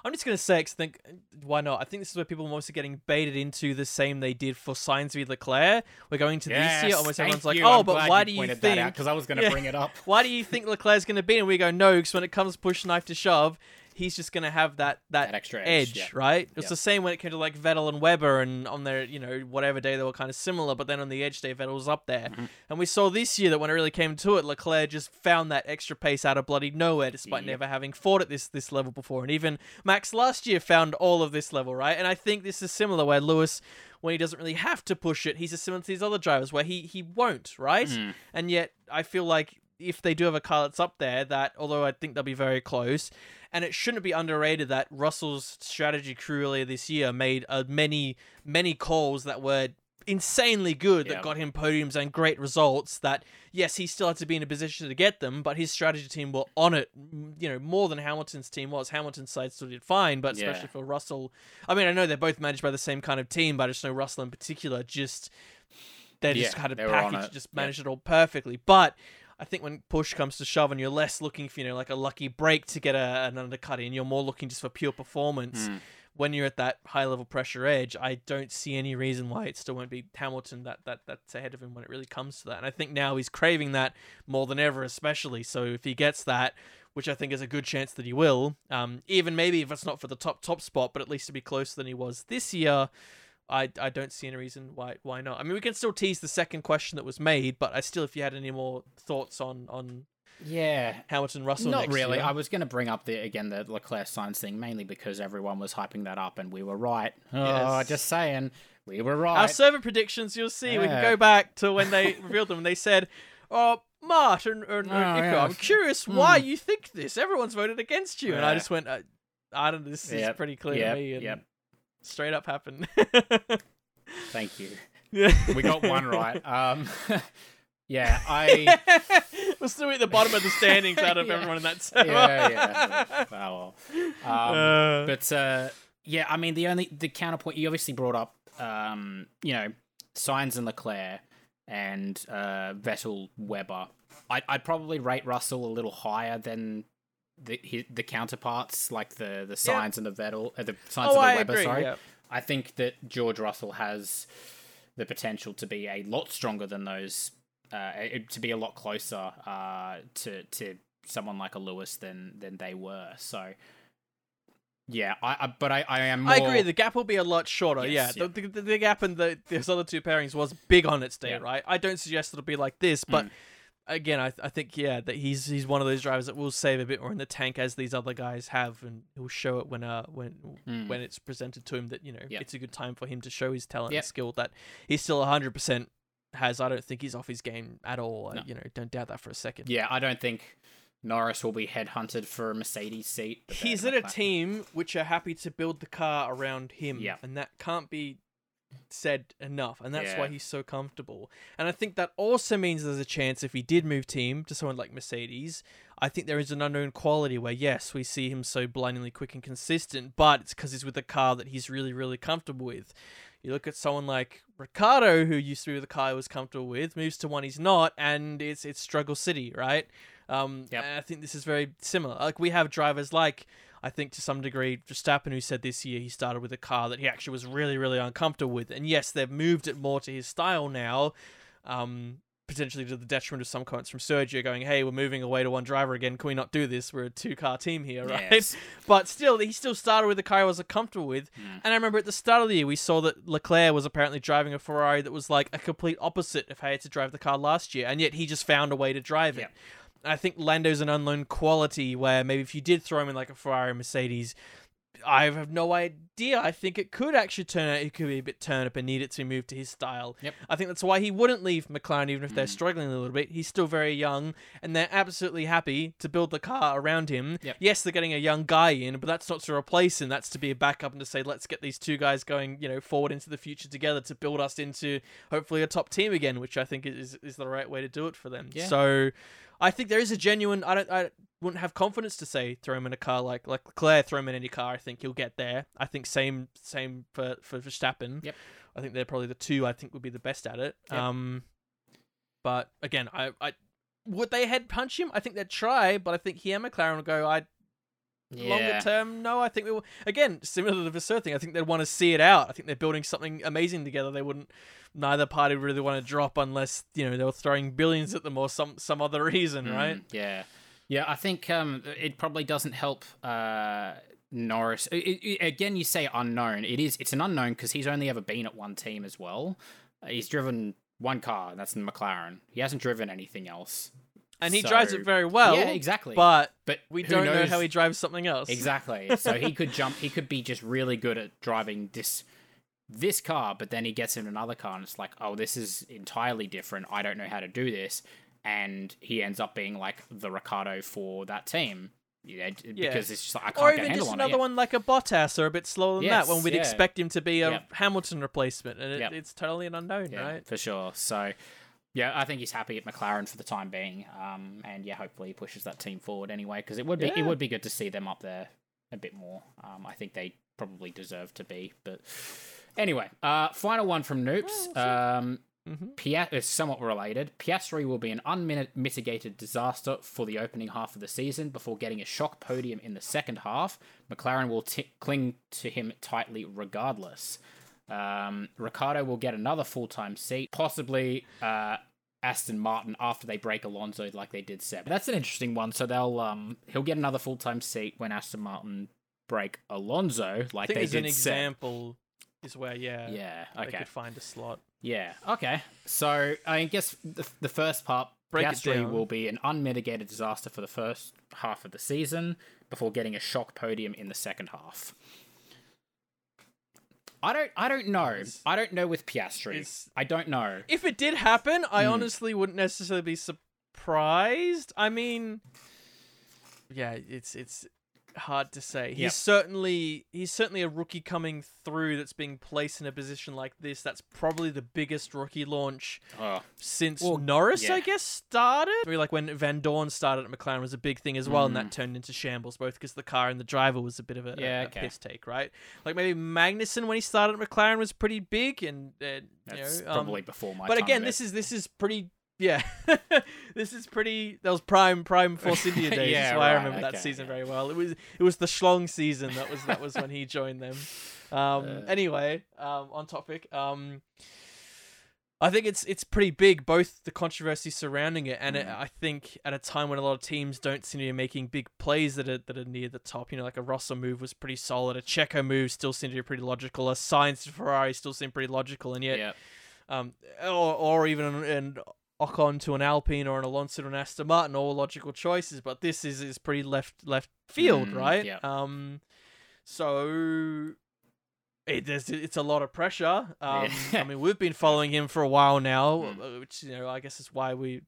I'm just gonna say, I think uh, why not? I think this is where people are mostly getting baited into the same they did for Sainz v Leclerc. We're going to this year, almost everyone's like, "Oh, but why do you think?" Because I was going to Yeah. bring it up. [LAUGHS] Why do you think Leclerc's to be? And we go, no, because when it comes push knife to shove, he's just going to have that that, That extra edge, edge, yeah. right? It's Yeah. the same when it came to like Vettel and Webber, and on their you know whatever day they were kind of similar, but then on the edge day Vettel was up there, Mm-hmm. and we saw this year that when it really came to it, Leclerc just found that extra pace out of bloody nowhere, despite Yep. never having fought at this this level before, and even Max last year found all of this level, right? And I think this is similar where Lewis. When he doesn't really have to push it, he's a similar to these other drivers where he he won't, right? Mm. And yet, I feel like if they do have a car that's up there, that although I think they'll be very close, and it shouldn't be underrated that Russell's strategy crew earlier this year made uh, many many calls that were insanely good Yeah. that got him podiums and great results that yes he still had to be in a position to get them but his strategy team were on it you know more than hamilton's team was. Hamilton's side still did fine but Yeah. especially for russell. I mean i know they're both managed by the same kind of team but i just know russell in particular just they just Yeah, had a they package just managed it all perfectly. But I think when push comes to shove and you're less looking for, you know, like a lucky break to get a, an undercut in, you're more looking just for pure performance. Mm. When you're at that high level pressure edge, I don't see any reason why it still won't be Hamilton that, that that's ahead of him when it really comes to that. And I think now he's craving that more than ever, especially. So if he gets that, which I think is a good chance that he will, um, even maybe if it's not for the top top spot, but at least to be closer than he was this year, I, I don't see any reason why why not. I mean, we can still tease the second question that was made, but I still, if you had any more thoughts on on Yeah. Hamilton Russell, Not really. year. I was going to bring up the again the Leclerc Sainz thing mainly because everyone was hyping that up and we were right. Oh, Yes. just saying, we were right. Our server predictions, you'll see. We can go back to when they [LAUGHS] revealed them. and They said, "Oh, Mart and, and, and Oh, Nico, yeah. I'm curious why you think this. Everyone's voted against you." And I just went, uh, "I don't. This is pretty clear yep, to me." And yep. Straight up happened. [LAUGHS] Thank you. We got one right. Um, [LAUGHS] yeah, I. [LAUGHS] We're still at the bottom of the standings out of Yeah. everyone in that server. Yeah, yeah. Oh, well. Um, Uh, But uh, yeah, I mean the only the counterpoint you obviously brought up, um, you know, Sainz and Leclerc and uh, Vettel Webber. I'd, I'd probably rate Russell a little higher than the his, the counterparts like the the Sainz and the Vettel, uh, the Sainz oh, and the I Webber. agree. sorry, yeah. I think that George Russell has the potential to be a lot stronger than those, uh, to be a lot closer uh, to to someone like a Lewis than than they were. So, yeah, I, I but I, I am. More, I agree. The gap will be a lot shorter. Yes, yeah, yeah. The, the, the gap in the those other two pairings was big on its day, Yeah. right? I don't suggest it'll be like this, but Mm. Again, I, I think yeah that he's he's one of those drivers that will save a bit more in the tank as these other guys have, and he'll show it when uh when Mm. when it's presented to him that you know Yep. it's a good time for him to show his talent Yep. and skill that he's still hundred percent has. I don't think he's off his game at all. No. I, you know, don't doubt that for a second. yeah, I don't think Norris will be headhunted for a Mercedes seat. he's at a team which are happy to build the car around him. Yeah. And that can't be said enough. And that's why he's so comfortable. And I think that also means there's a chance if he did move team to someone like Mercedes, I think there is an unknown quality where, yes, we see him so blindingly quick and consistent, but it's because he's with a car that he's really, really comfortable with. You look at someone like Ricciardo, who used to be with a car he was comfortable with, moves to one he's not, and it's it's struggle city, right? Um, Yep. and I think this is very similar. Like we have drivers like I think to some degree Verstappen, who said this year he started with a car that he actually was really really uncomfortable with, and yes, they've moved it more to his style now. Um, potentially to the detriment of some comments from Sergio going, "Hey, we're moving away to one driver again. Can we not do this? We're a two-car team here, [LAUGHS] right?" Yes. But still, he still started with a car he was comfortable with. Mm. And I remember at the start of the year, we saw that Leclerc was apparently driving a Ferrari that was like a complete opposite of how he had to drive the car last year, and yet he just found a way to drive it. Yep. I think Lando's an unknown quality where maybe if you did throw him in like a Ferrari Mercedes, I have no idea. I think it could actually turn out he could be a bit turn up and need it to move to his style. Yep. I think that's why he wouldn't leave McLaren even if they're Mm. struggling a little bit. He's still very young and they're absolutely happy to build the car around him. Yep. Yes, they're getting a young guy in, but that's not to replace him. That's to be a backup and to say, let's get these two guys going, you know, forward into the future together to build us into hopefully a top team again, which I think is is the right way to do it for them. Yeah. So I think there is a genuine. I don't. I wouldn't have confidence to say throw him in a car like like Claire. Throw him in any car. I think he'll get there. I think same same for for Verstappen. Yep. I think they're probably the two I think would be the best at it. Yep. Um, but again, I I would they head punch him? I think they'd try, but I think he and McLaren will go. I longer term, no. I think we will. Again, similar to the Vasseur thing, I think they'd want to see it out. I think they're building something amazing together. They wouldn't. Neither party really want to drop unless you know they were throwing billions at them or some some other reason, right? Mm, yeah, yeah. I think um, it probably doesn't help uh, Norris. I- I- again, you say unknown. It is. It's an unknown because he's only ever been at one team as well. Uh, he's driven one car, and that's the McLaren. He hasn't driven anything else. And he So- drives it very well. yeah, exactly. But but we don't know how he drives something else. Exactly. [LAUGHS] So he could jump. He could be just really good at driving this this car, but then he gets in another car, and it's like, oh, this is entirely different. I don't know how to do this, and he ends up being like the Ricciardo for that team. Yeah, because it's just like I can't Or even just another one like a Bottas or a bit slower than Yes, that when we'd yeah. expect him to be a Yep. Hamilton replacement. And it, Yep. it's totally an unknown, Yeah, right? for sure. So, yeah, I think he's happy at McLaren for the time being. Um, and yeah, hopefully he pushes that team forward anyway, because it would be Yeah. it would be good to see them up there a bit more. Um, I think they probably deserve to be. But anyway, uh, final one from Noops. Um, hmm Pia- is somewhat related. Piastri will be an unmitigated disaster for the opening half of the season before getting a shock podium in the second half. McLaren will t- cling to him tightly regardless. Um, Ricciardo will get another full time seat, possibly uh, Aston Martin after they break Alonso like they did Seb. That's an interesting one. So they'll um, he'll get another full time seat when Aston Martin break Alonso like think they did an Seb. example is where, yeah, Yeah. they could find a slot. Yeah. Okay. So I guess the, the first part, Break Piastri will be an unmitigated disaster for the first half of the season before getting a shock podium in the second half. I don't. I don't know. It's- I don't know with Piastri. I don't know. If it did happen, I Hmm. honestly wouldn't necessarily be surprised. I mean, yeah, it's it's hard to say. He's Yep. certainly he's certainly a rookie coming through that's being placed in a position like this. That's probably the biggest rookie launch Oh, since Well, Norris, I guess, started. I mean, like when Vandoorne started at McLaren was a big thing as well, and Mm. that turned into shambles, both because the car and the driver was a bit of a, Yeah, a okay. piss take, right? Like maybe Magnussen when he started at McLaren was pretty big, and uh, that's you know, um, probably before my but time. again, this is this is pretty. Yeah, [LAUGHS] this is pretty. That was prime prime [LAUGHS] Force India days. Yeah, That's why I right, remember that season very well. It was it was the Schlong season. That was that was when he joined them. Um. [LAUGHS] Uh. anyway, um. On topic. Um. I think it's it's pretty big, both the controversy surrounding it, and it, Mm. I think at a time when a lot of teams don't seem to be making big plays that are that are near the top. You know, like a Russell move was pretty solid, a Checo move still seemed to be pretty logical, a Sainz Ferrari still seemed pretty logical, and yet yeah. um, or, or even an, an Ocon to an Alpine or an Alonso to an Aston Martin, all logical choices. But this is is pretty left left field, Mm, right? yeah. Um, so it, there's it's a lot of pressure. Um, Yeah. I mean, we've been following him for a while now, Mm. uh, which you know I guess is why we.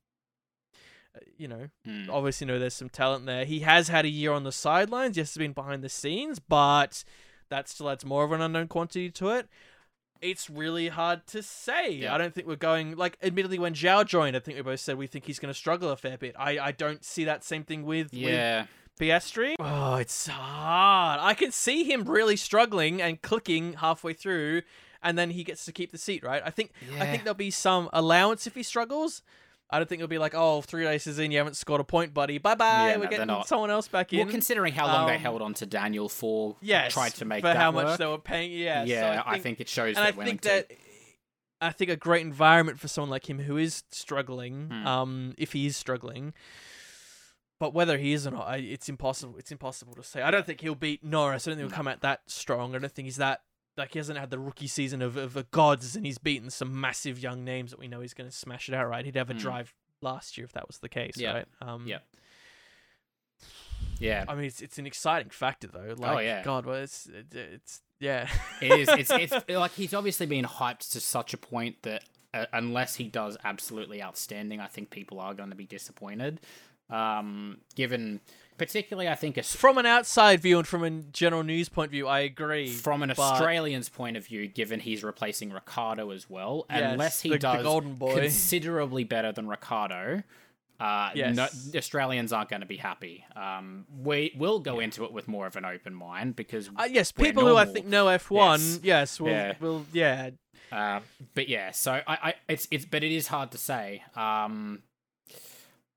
uh, You know, Mm. obviously know there's some talent there. He has had a year on the sidelines. Yes, he's been behind the scenes, but that still adds more of an unknown quantity to it. It's really hard to say. Yeah. I don't think we're going like. Admittedly, when Zhou joined, I think we both said we think he's going to struggle a fair bit. I, I don't see that same thing with with Yeah. Piastri. Oh, it's hard. I can see him really struggling and clicking halfway through, and then he gets to keep the seat. Right? I think I think there'll be some allowance if he struggles. I don't think it'll be like, oh, three races in, you haven't scored a point, buddy. Bye bye. Yeah, We're no, getting someone else back in. Well, considering how long they Um, held on to Daniel for, yes, tried to make for how much they were paying. Yeah, so yeah, I think, it shows and I think that I think a great environment for someone like him who is struggling, Hmm. um, if he is struggling. But whether he is or not, I, it's impossible. It's impossible to say. I don't think he'll beat Norris. I don't think he'll come out that strong. I don't think he's that like he hasn't had the rookie season of, of the gods, and he's beaten some massive young names that we know he's going to smash it out. Right? He'd have a Hmm. drive last year if that was the case. Yeah. Right? Um, Yeah. yeah, I mean, it's it's an exciting factor though. Like, Oh, yeah. God, well, it's it, it's yeah. it is. It's it's [LAUGHS] like he's obviously been hyped to such a point that uh, unless he does absolutely outstanding, I think people are going to be disappointed. Um, given particularly, I think a, from an outside view and from a general news point of view, I agree. from an but- Australian's point of view, given he's replacing Ricciardo as well, Yes, unless he the- the does boy. considerably better than Ricciardo, uh, Yes. no, Australians aren't going to be happy. Um, we will go into it with more of an open mind because, Uh, yes, people who I think know F1, Yes. yes, will, Yeah. will, yeah. uh, but yeah. So I, I, it's it's, but it is hard to say. Um,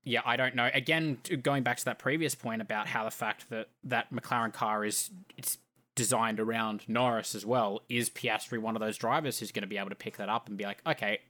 yeah, I don't know. Again, going back to that previous point about how the fact that that McLaren car is it's designed around Norris as well. Is Piastri one of those drivers who's going to be able to pick that up and be like, okay,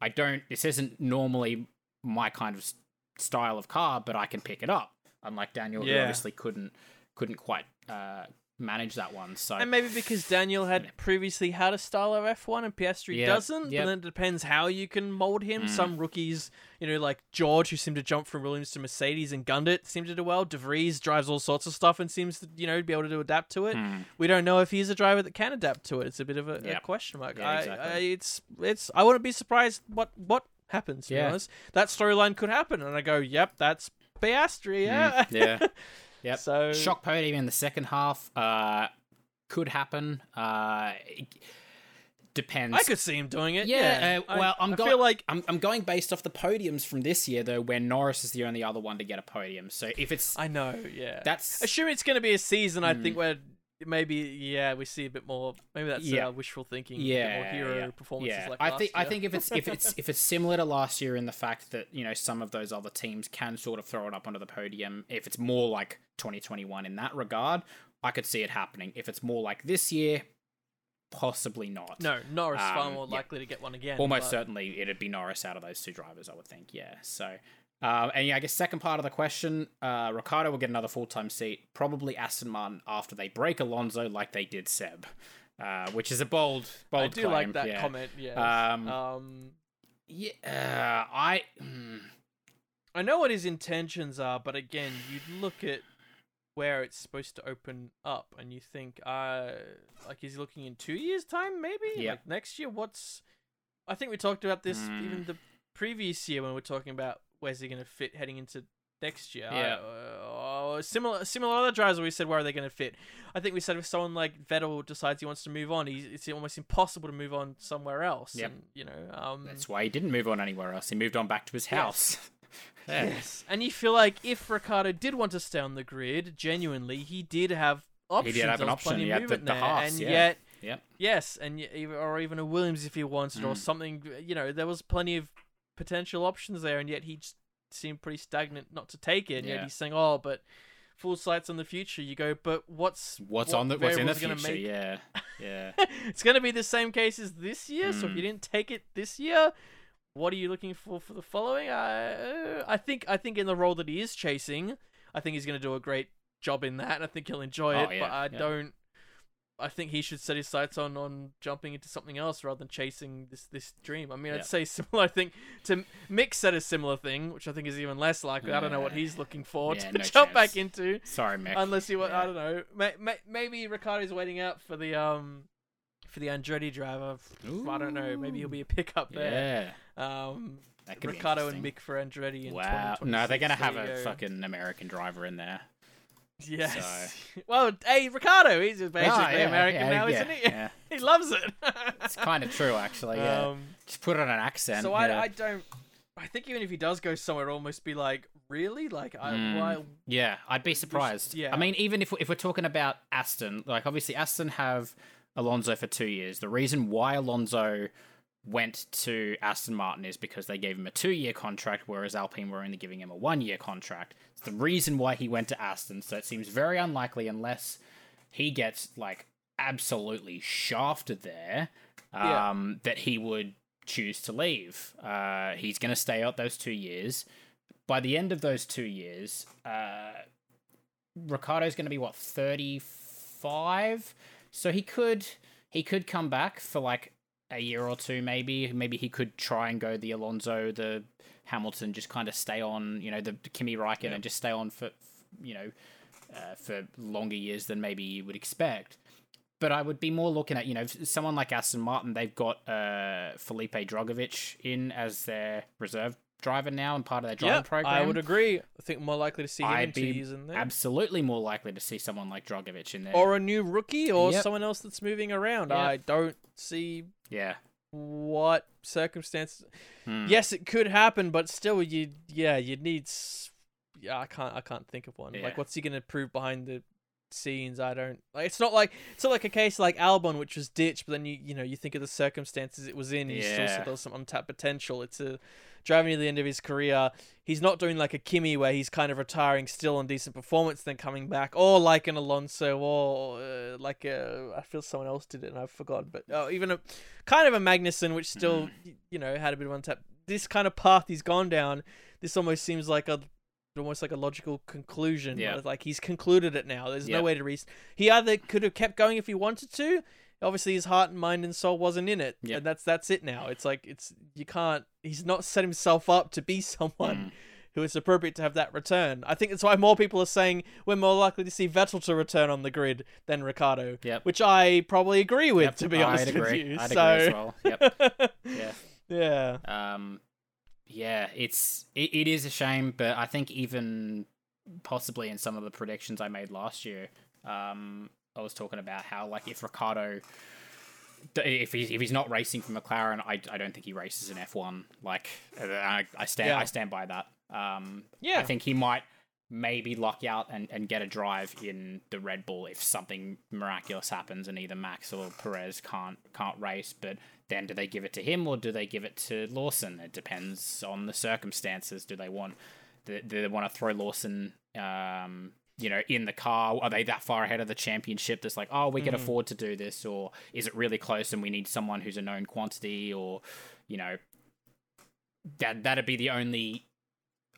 I don't. This isn't normally my kind of style of car, but I can pick it up. Unlike Daniel, who obviously couldn't couldn't quite uh, manage that one. So And maybe because Daniel had previously had a style of F1 and Piastri Yeah, doesn't, yep. but then it depends how you can mold him. Mm. Some rookies, you know, like George, who seemed to jump from Williams to Mercedes and gunned it, seemed to do well. De Vries drives all sorts of stuff and seems to, you know, be able to adapt to it. Hmm. We don't know if he's a driver that can adapt to it. It's a bit of a, a question mark. Yeah, I, exactly. I, it's, it's, I wouldn't be surprised what, what happens, to be Yeah. honest. That storyline could happen. And I go, yep, that's Piastri, yeah. Mm, yeah. [LAUGHS] Yep. So Shock podium in the second half uh, could happen. Uh, depends. I could see him doing it. Yeah, Yeah. uh, well, I, I'm I go- feel like I'm, I'm going based off the podiums from this year though, where Norris is the only other one to get a podium. So if it's I know. Yeah. that's Assuming it's going to be a season, I Mm. think where maybe yeah we see a bit more. Maybe that's Yeah. uh, wishful thinking. yeah, more hero yeah, performances yeah. like I think I think if it's if it's [LAUGHS] if it's similar to last year in the fact that you know some of those other teams can sort of throw it up onto the podium, if it's more like 2021 in that regard, I could see it happening. If it's more like this year, possibly not. no Norris far Um, more yeah. likely to get one again. Almost but- certainly, it'd be Norris out of those two drivers, I would think. Yeah. So, uh, and yeah, I guess second part of the question, uh, Ricciardo will get another full time seat, probably Aston Martin after they break Alonso like they did Seb, uh, which is a bold, bold. I do claim, like that yeah. comment. Yeah. Um, um, Yeah, I. hmm, I know what his intentions are, but again, you look at where it's supposed to open up, and you think, uh, like, is he looking in two years' time? Maybe. Yeah. Like next year. What's? I think we talked about this Mm. even the previous year when we were talking about where's he going to fit heading into next year. Yeah. Uh, similar similar other drivers we said where are they going to fit? I think we said if someone like Vettel decides he wants to move on, he's, it's almost impossible to move on somewhere else. Yep. And, you know, um, That's why he didn't move on anywhere else. He moved on back to his house. yeah. [LAUGHS] Yes, and you feel like if Ricciardo did want to stay on the grid, genuinely, he did have options. have There an plenty option. He had the- the there, Haas, and yeah. yet, Yep. yes, and or even a Williams if he wanted, or Mm. something. You know, there was plenty of potential options there, and yet he just seemed pretty stagnant not to take it. And yet he's saying, "Oh, but full sights on the future." You go, but what's What's what on the what's in the future? make Yeah. [LAUGHS] Yeah. it's going to be the same case as this year. So if Mm. you didn't take it this year, what are you looking for for the following? I I think I think in the role that he is chasing, I think he's going to do a great job in that. and I think he'll enjoy Oh, it. yeah, but I yeah. don't. I think he should set his sights on on jumping into something else rather than chasing this this dream. I mean, Yeah. I'd say [LAUGHS] similar. I think to Mick said a similar thing, which I think is even less likely. I don't know what he's looking for Yeah, to no [LAUGHS] jump back into. Sorry, Mick. Unless you, I don't know. May, may, maybe Ricciardo's waiting out for the um for the Andretti driver. I don't know. Maybe he'll be a pickup there. Yeah. Um, That could be Ricciardo and. Mick for Andretti. In Wow. No, they're gonna have a fucking American driver in there. Yes. [LAUGHS] well, hey, Ricciardo, he's just basically Oh, yeah, American yeah, now, yeah, isn't he? Yeah. [LAUGHS] he loves it. It's kind of true, actually. Yeah. Um, Just put on an accent. so I. I don't. I think even if he does go somewhere, it'll almost be like, really, like I, Mm. why? Yeah, I'd be surprised. yeah. I mean, even if if we're talking about Aston, like obviously Aston have Alonso for two years. The reason why Alonso went to Aston Martin is because they gave him a two year contract, whereas Alpine were only giving him a one year contract. It's the reason why he went to Aston. So it seems very unlikely unless he gets like absolutely shafted there, Yeah. um, that he would choose to leave. Uh, he's going to stay out those two years. By the end of those two years, uh, Ricciardo's going to be what thirty five, so he could he could come back for like a year or two, maybe. Maybe he could try and go the Alonso, the Hamilton, just kind of stay on, you know, the Kimi Räikkönen, Yeah. and just stay on for, you know, uh, for longer years than maybe you would expect. But I would be more looking at, you know, someone like Aston Martin. They've got uh, Felipe Drugovich in as their reserve driver now and part of their driving Yeah, program. I would agree. I think more likely to see him in I'd be in there. absolutely more likely to see someone like Drugovich in there. or a new rookie or Yep. someone else that's moving around. Yep. I don't see yeah. what circumstances. Hmm. Yes, it could happen, but still, you yeah, you need. Yeah, I can't. I can't think of one. Yeah. Like, what's he gonna prove behind the scenes? I don't. Like, it's not like it's not like a case like Albon, which was ditched, but then you you know you think of the circumstances it was in. still Yeah. see there's some untapped potential. It's a driving to the end of his career. He's not doing like a Kimi where he's kind of retiring still on decent performance, then coming back, or like an Alonso, or uh, like a I feel someone else did it and I've forgotten, but uh, even a kind of a Magnussen, which still [CLEARS THROAT] Mm. you know had a bit of untapped This kind of path he's gone down, this almost seems like a almost like a logical conclusion. Yeah. Like he's concluded it now. There's Yeah. no way to re. He either could have kept going if he wanted to. Obviously, his heart and mind and soul wasn't in it, Yeah. and that's that's it now. It's like it's you can't. He's not set himself up to be [LAUGHS] someone Mm. who it's appropriate to have that return. I think that's why more people are saying we're more likely to see Vettel to return on the grid than Ricciardo, Yep. which I probably agree with, Yep, to be honest I'd agree. with you. I'd so, agree as well. Yep. [LAUGHS] Yeah. yeah, Um, yeah, it's it, it is a shame, but I think even possibly in some of the predictions I made last year, um, I was talking about how like if Ricciardo, if he's if he's not racing for McLaren, I, I don't think he races in F one. Like I, I stand Yeah. I stand by that. Um, yeah, I think he might maybe lock out and, and get a drive in the Red Bull if something miraculous happens and either Max or Perez can't can't race. But then do they give it to him or do they give it to Lawson? It depends on the circumstances. Do they want do, they want to throw Lawson um you know, in the car, are they that far ahead of the championship that's like, oh, we can Mhm. afford to do this? Or is it really close and we need someone who's a known quantity? Or, you know, that that'd be the only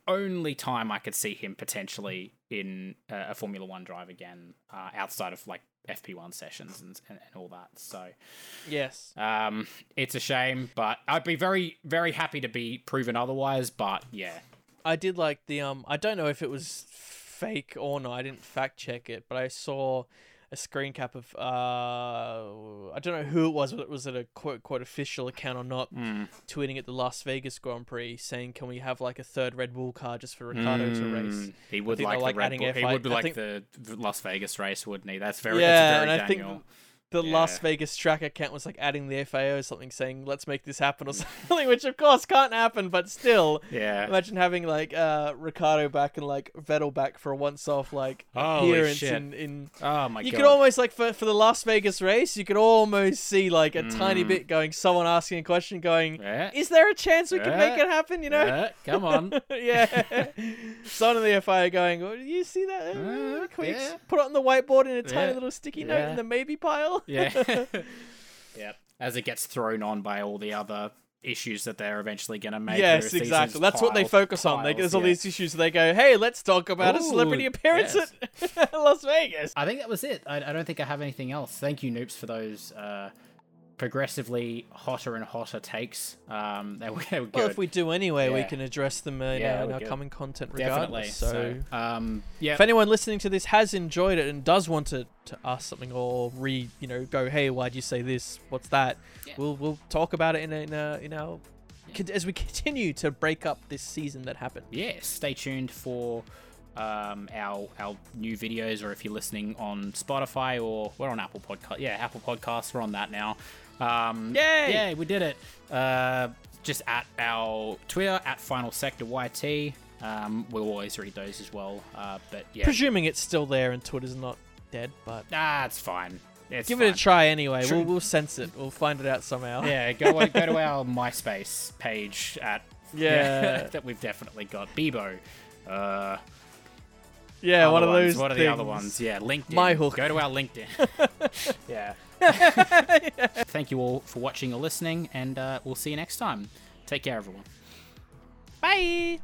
only time I could see him potentially in a, a Formula One drive again, uh, outside of like FP1 sessions and, and, and all that. So, yes, um, it's a shame, but I'd be very, very happy to be proven otherwise. But yeah, I did like the um. I don't know if it was fake or not. I didn't fact check it, but I saw a screen cap of uh I don't know who it was, whether it was it a quote quote official account or not, Mm. tweeting at the Las Vegas Grand Prix saying, "Can we have like a third Red Bull car just for Ricciardo to race?" Mm, He would think like the like, Red Bull. He F1 would I like think- the, Las Vegas race, wouldn't he? That's very. Yeah, that's very and I think The Las Vegas track account was like adding the FIA or something saying, "Let's make this happen" or [LAUGHS] something, which of course can't happen, but still. yeah. Imagine having like uh Ricciardo back and like Vettel back for a once off like Holy appearance shit. in, in Oh my you god. could almost like for for the Las Vegas race, you could almost see like a tiny Mm. bit going someone asking a question going, Yeah. Is there a chance we can make it happen, you know? Yeah, come on. [LAUGHS] yeah. Someone in the FI are going, oh, do you see that? Uh, can we yeah. put it on the whiteboard in a tiny Yeah. little sticky note Yeah. in the maybe pile? Yeah. [LAUGHS] yeah. As it gets thrown on by all the other issues that they're eventually going to make. yes, exactly. seasons, That's what they piles- focus on. They, piles, there's all yeah. these issues. They go, hey, let's talk about a celebrity appearance yes. at [LAUGHS] Las Vegas. I think that was it. I, I don't think I have anything else. Thank you, Noops, for those uh, progressively hotter and hotter takes. Um, they were, they were. Well, if we do anyway, we can address them uh, in, Yeah, our- in our content Definitely. regardless. So, um, yeah. if anyone listening to this has enjoyed it and does want to, to ask something or re, you know, go, hey, why'd you say this? What's that? Yeah. We'll we'll talk about it in a, in, a, in our as we [LAUGHS] continue to break up this season that happened. yeah, stay tuned for um, our our new videos, or if you're listening on Spotify or we're on Apple Podcast. Yeah, Apple Podcasts. We're on that now. Um, Yay! Yeah, we did it. Uh, just at our Twitter at Final Sector YT. Um, we'll always read those as well. Uh, but yeah, Presuming it's still there and Twitter's not dead, but Nah, it's fine. It's give fine. it a try anyway. True. We'll we'll sense it. We'll find it out somehow. Yeah, go go to [LAUGHS] our MySpace page at Yeah. [LAUGHS] that we've definitely got Bebo. Uh, Yeah, other one of ones. those. What are the other ones? Yeah, LinkedIn. My hook. Go to our LinkedIn. [LAUGHS] yeah. Thank you all for watching or listening, and uh, we'll see you next time. Take care, everyone. Bye.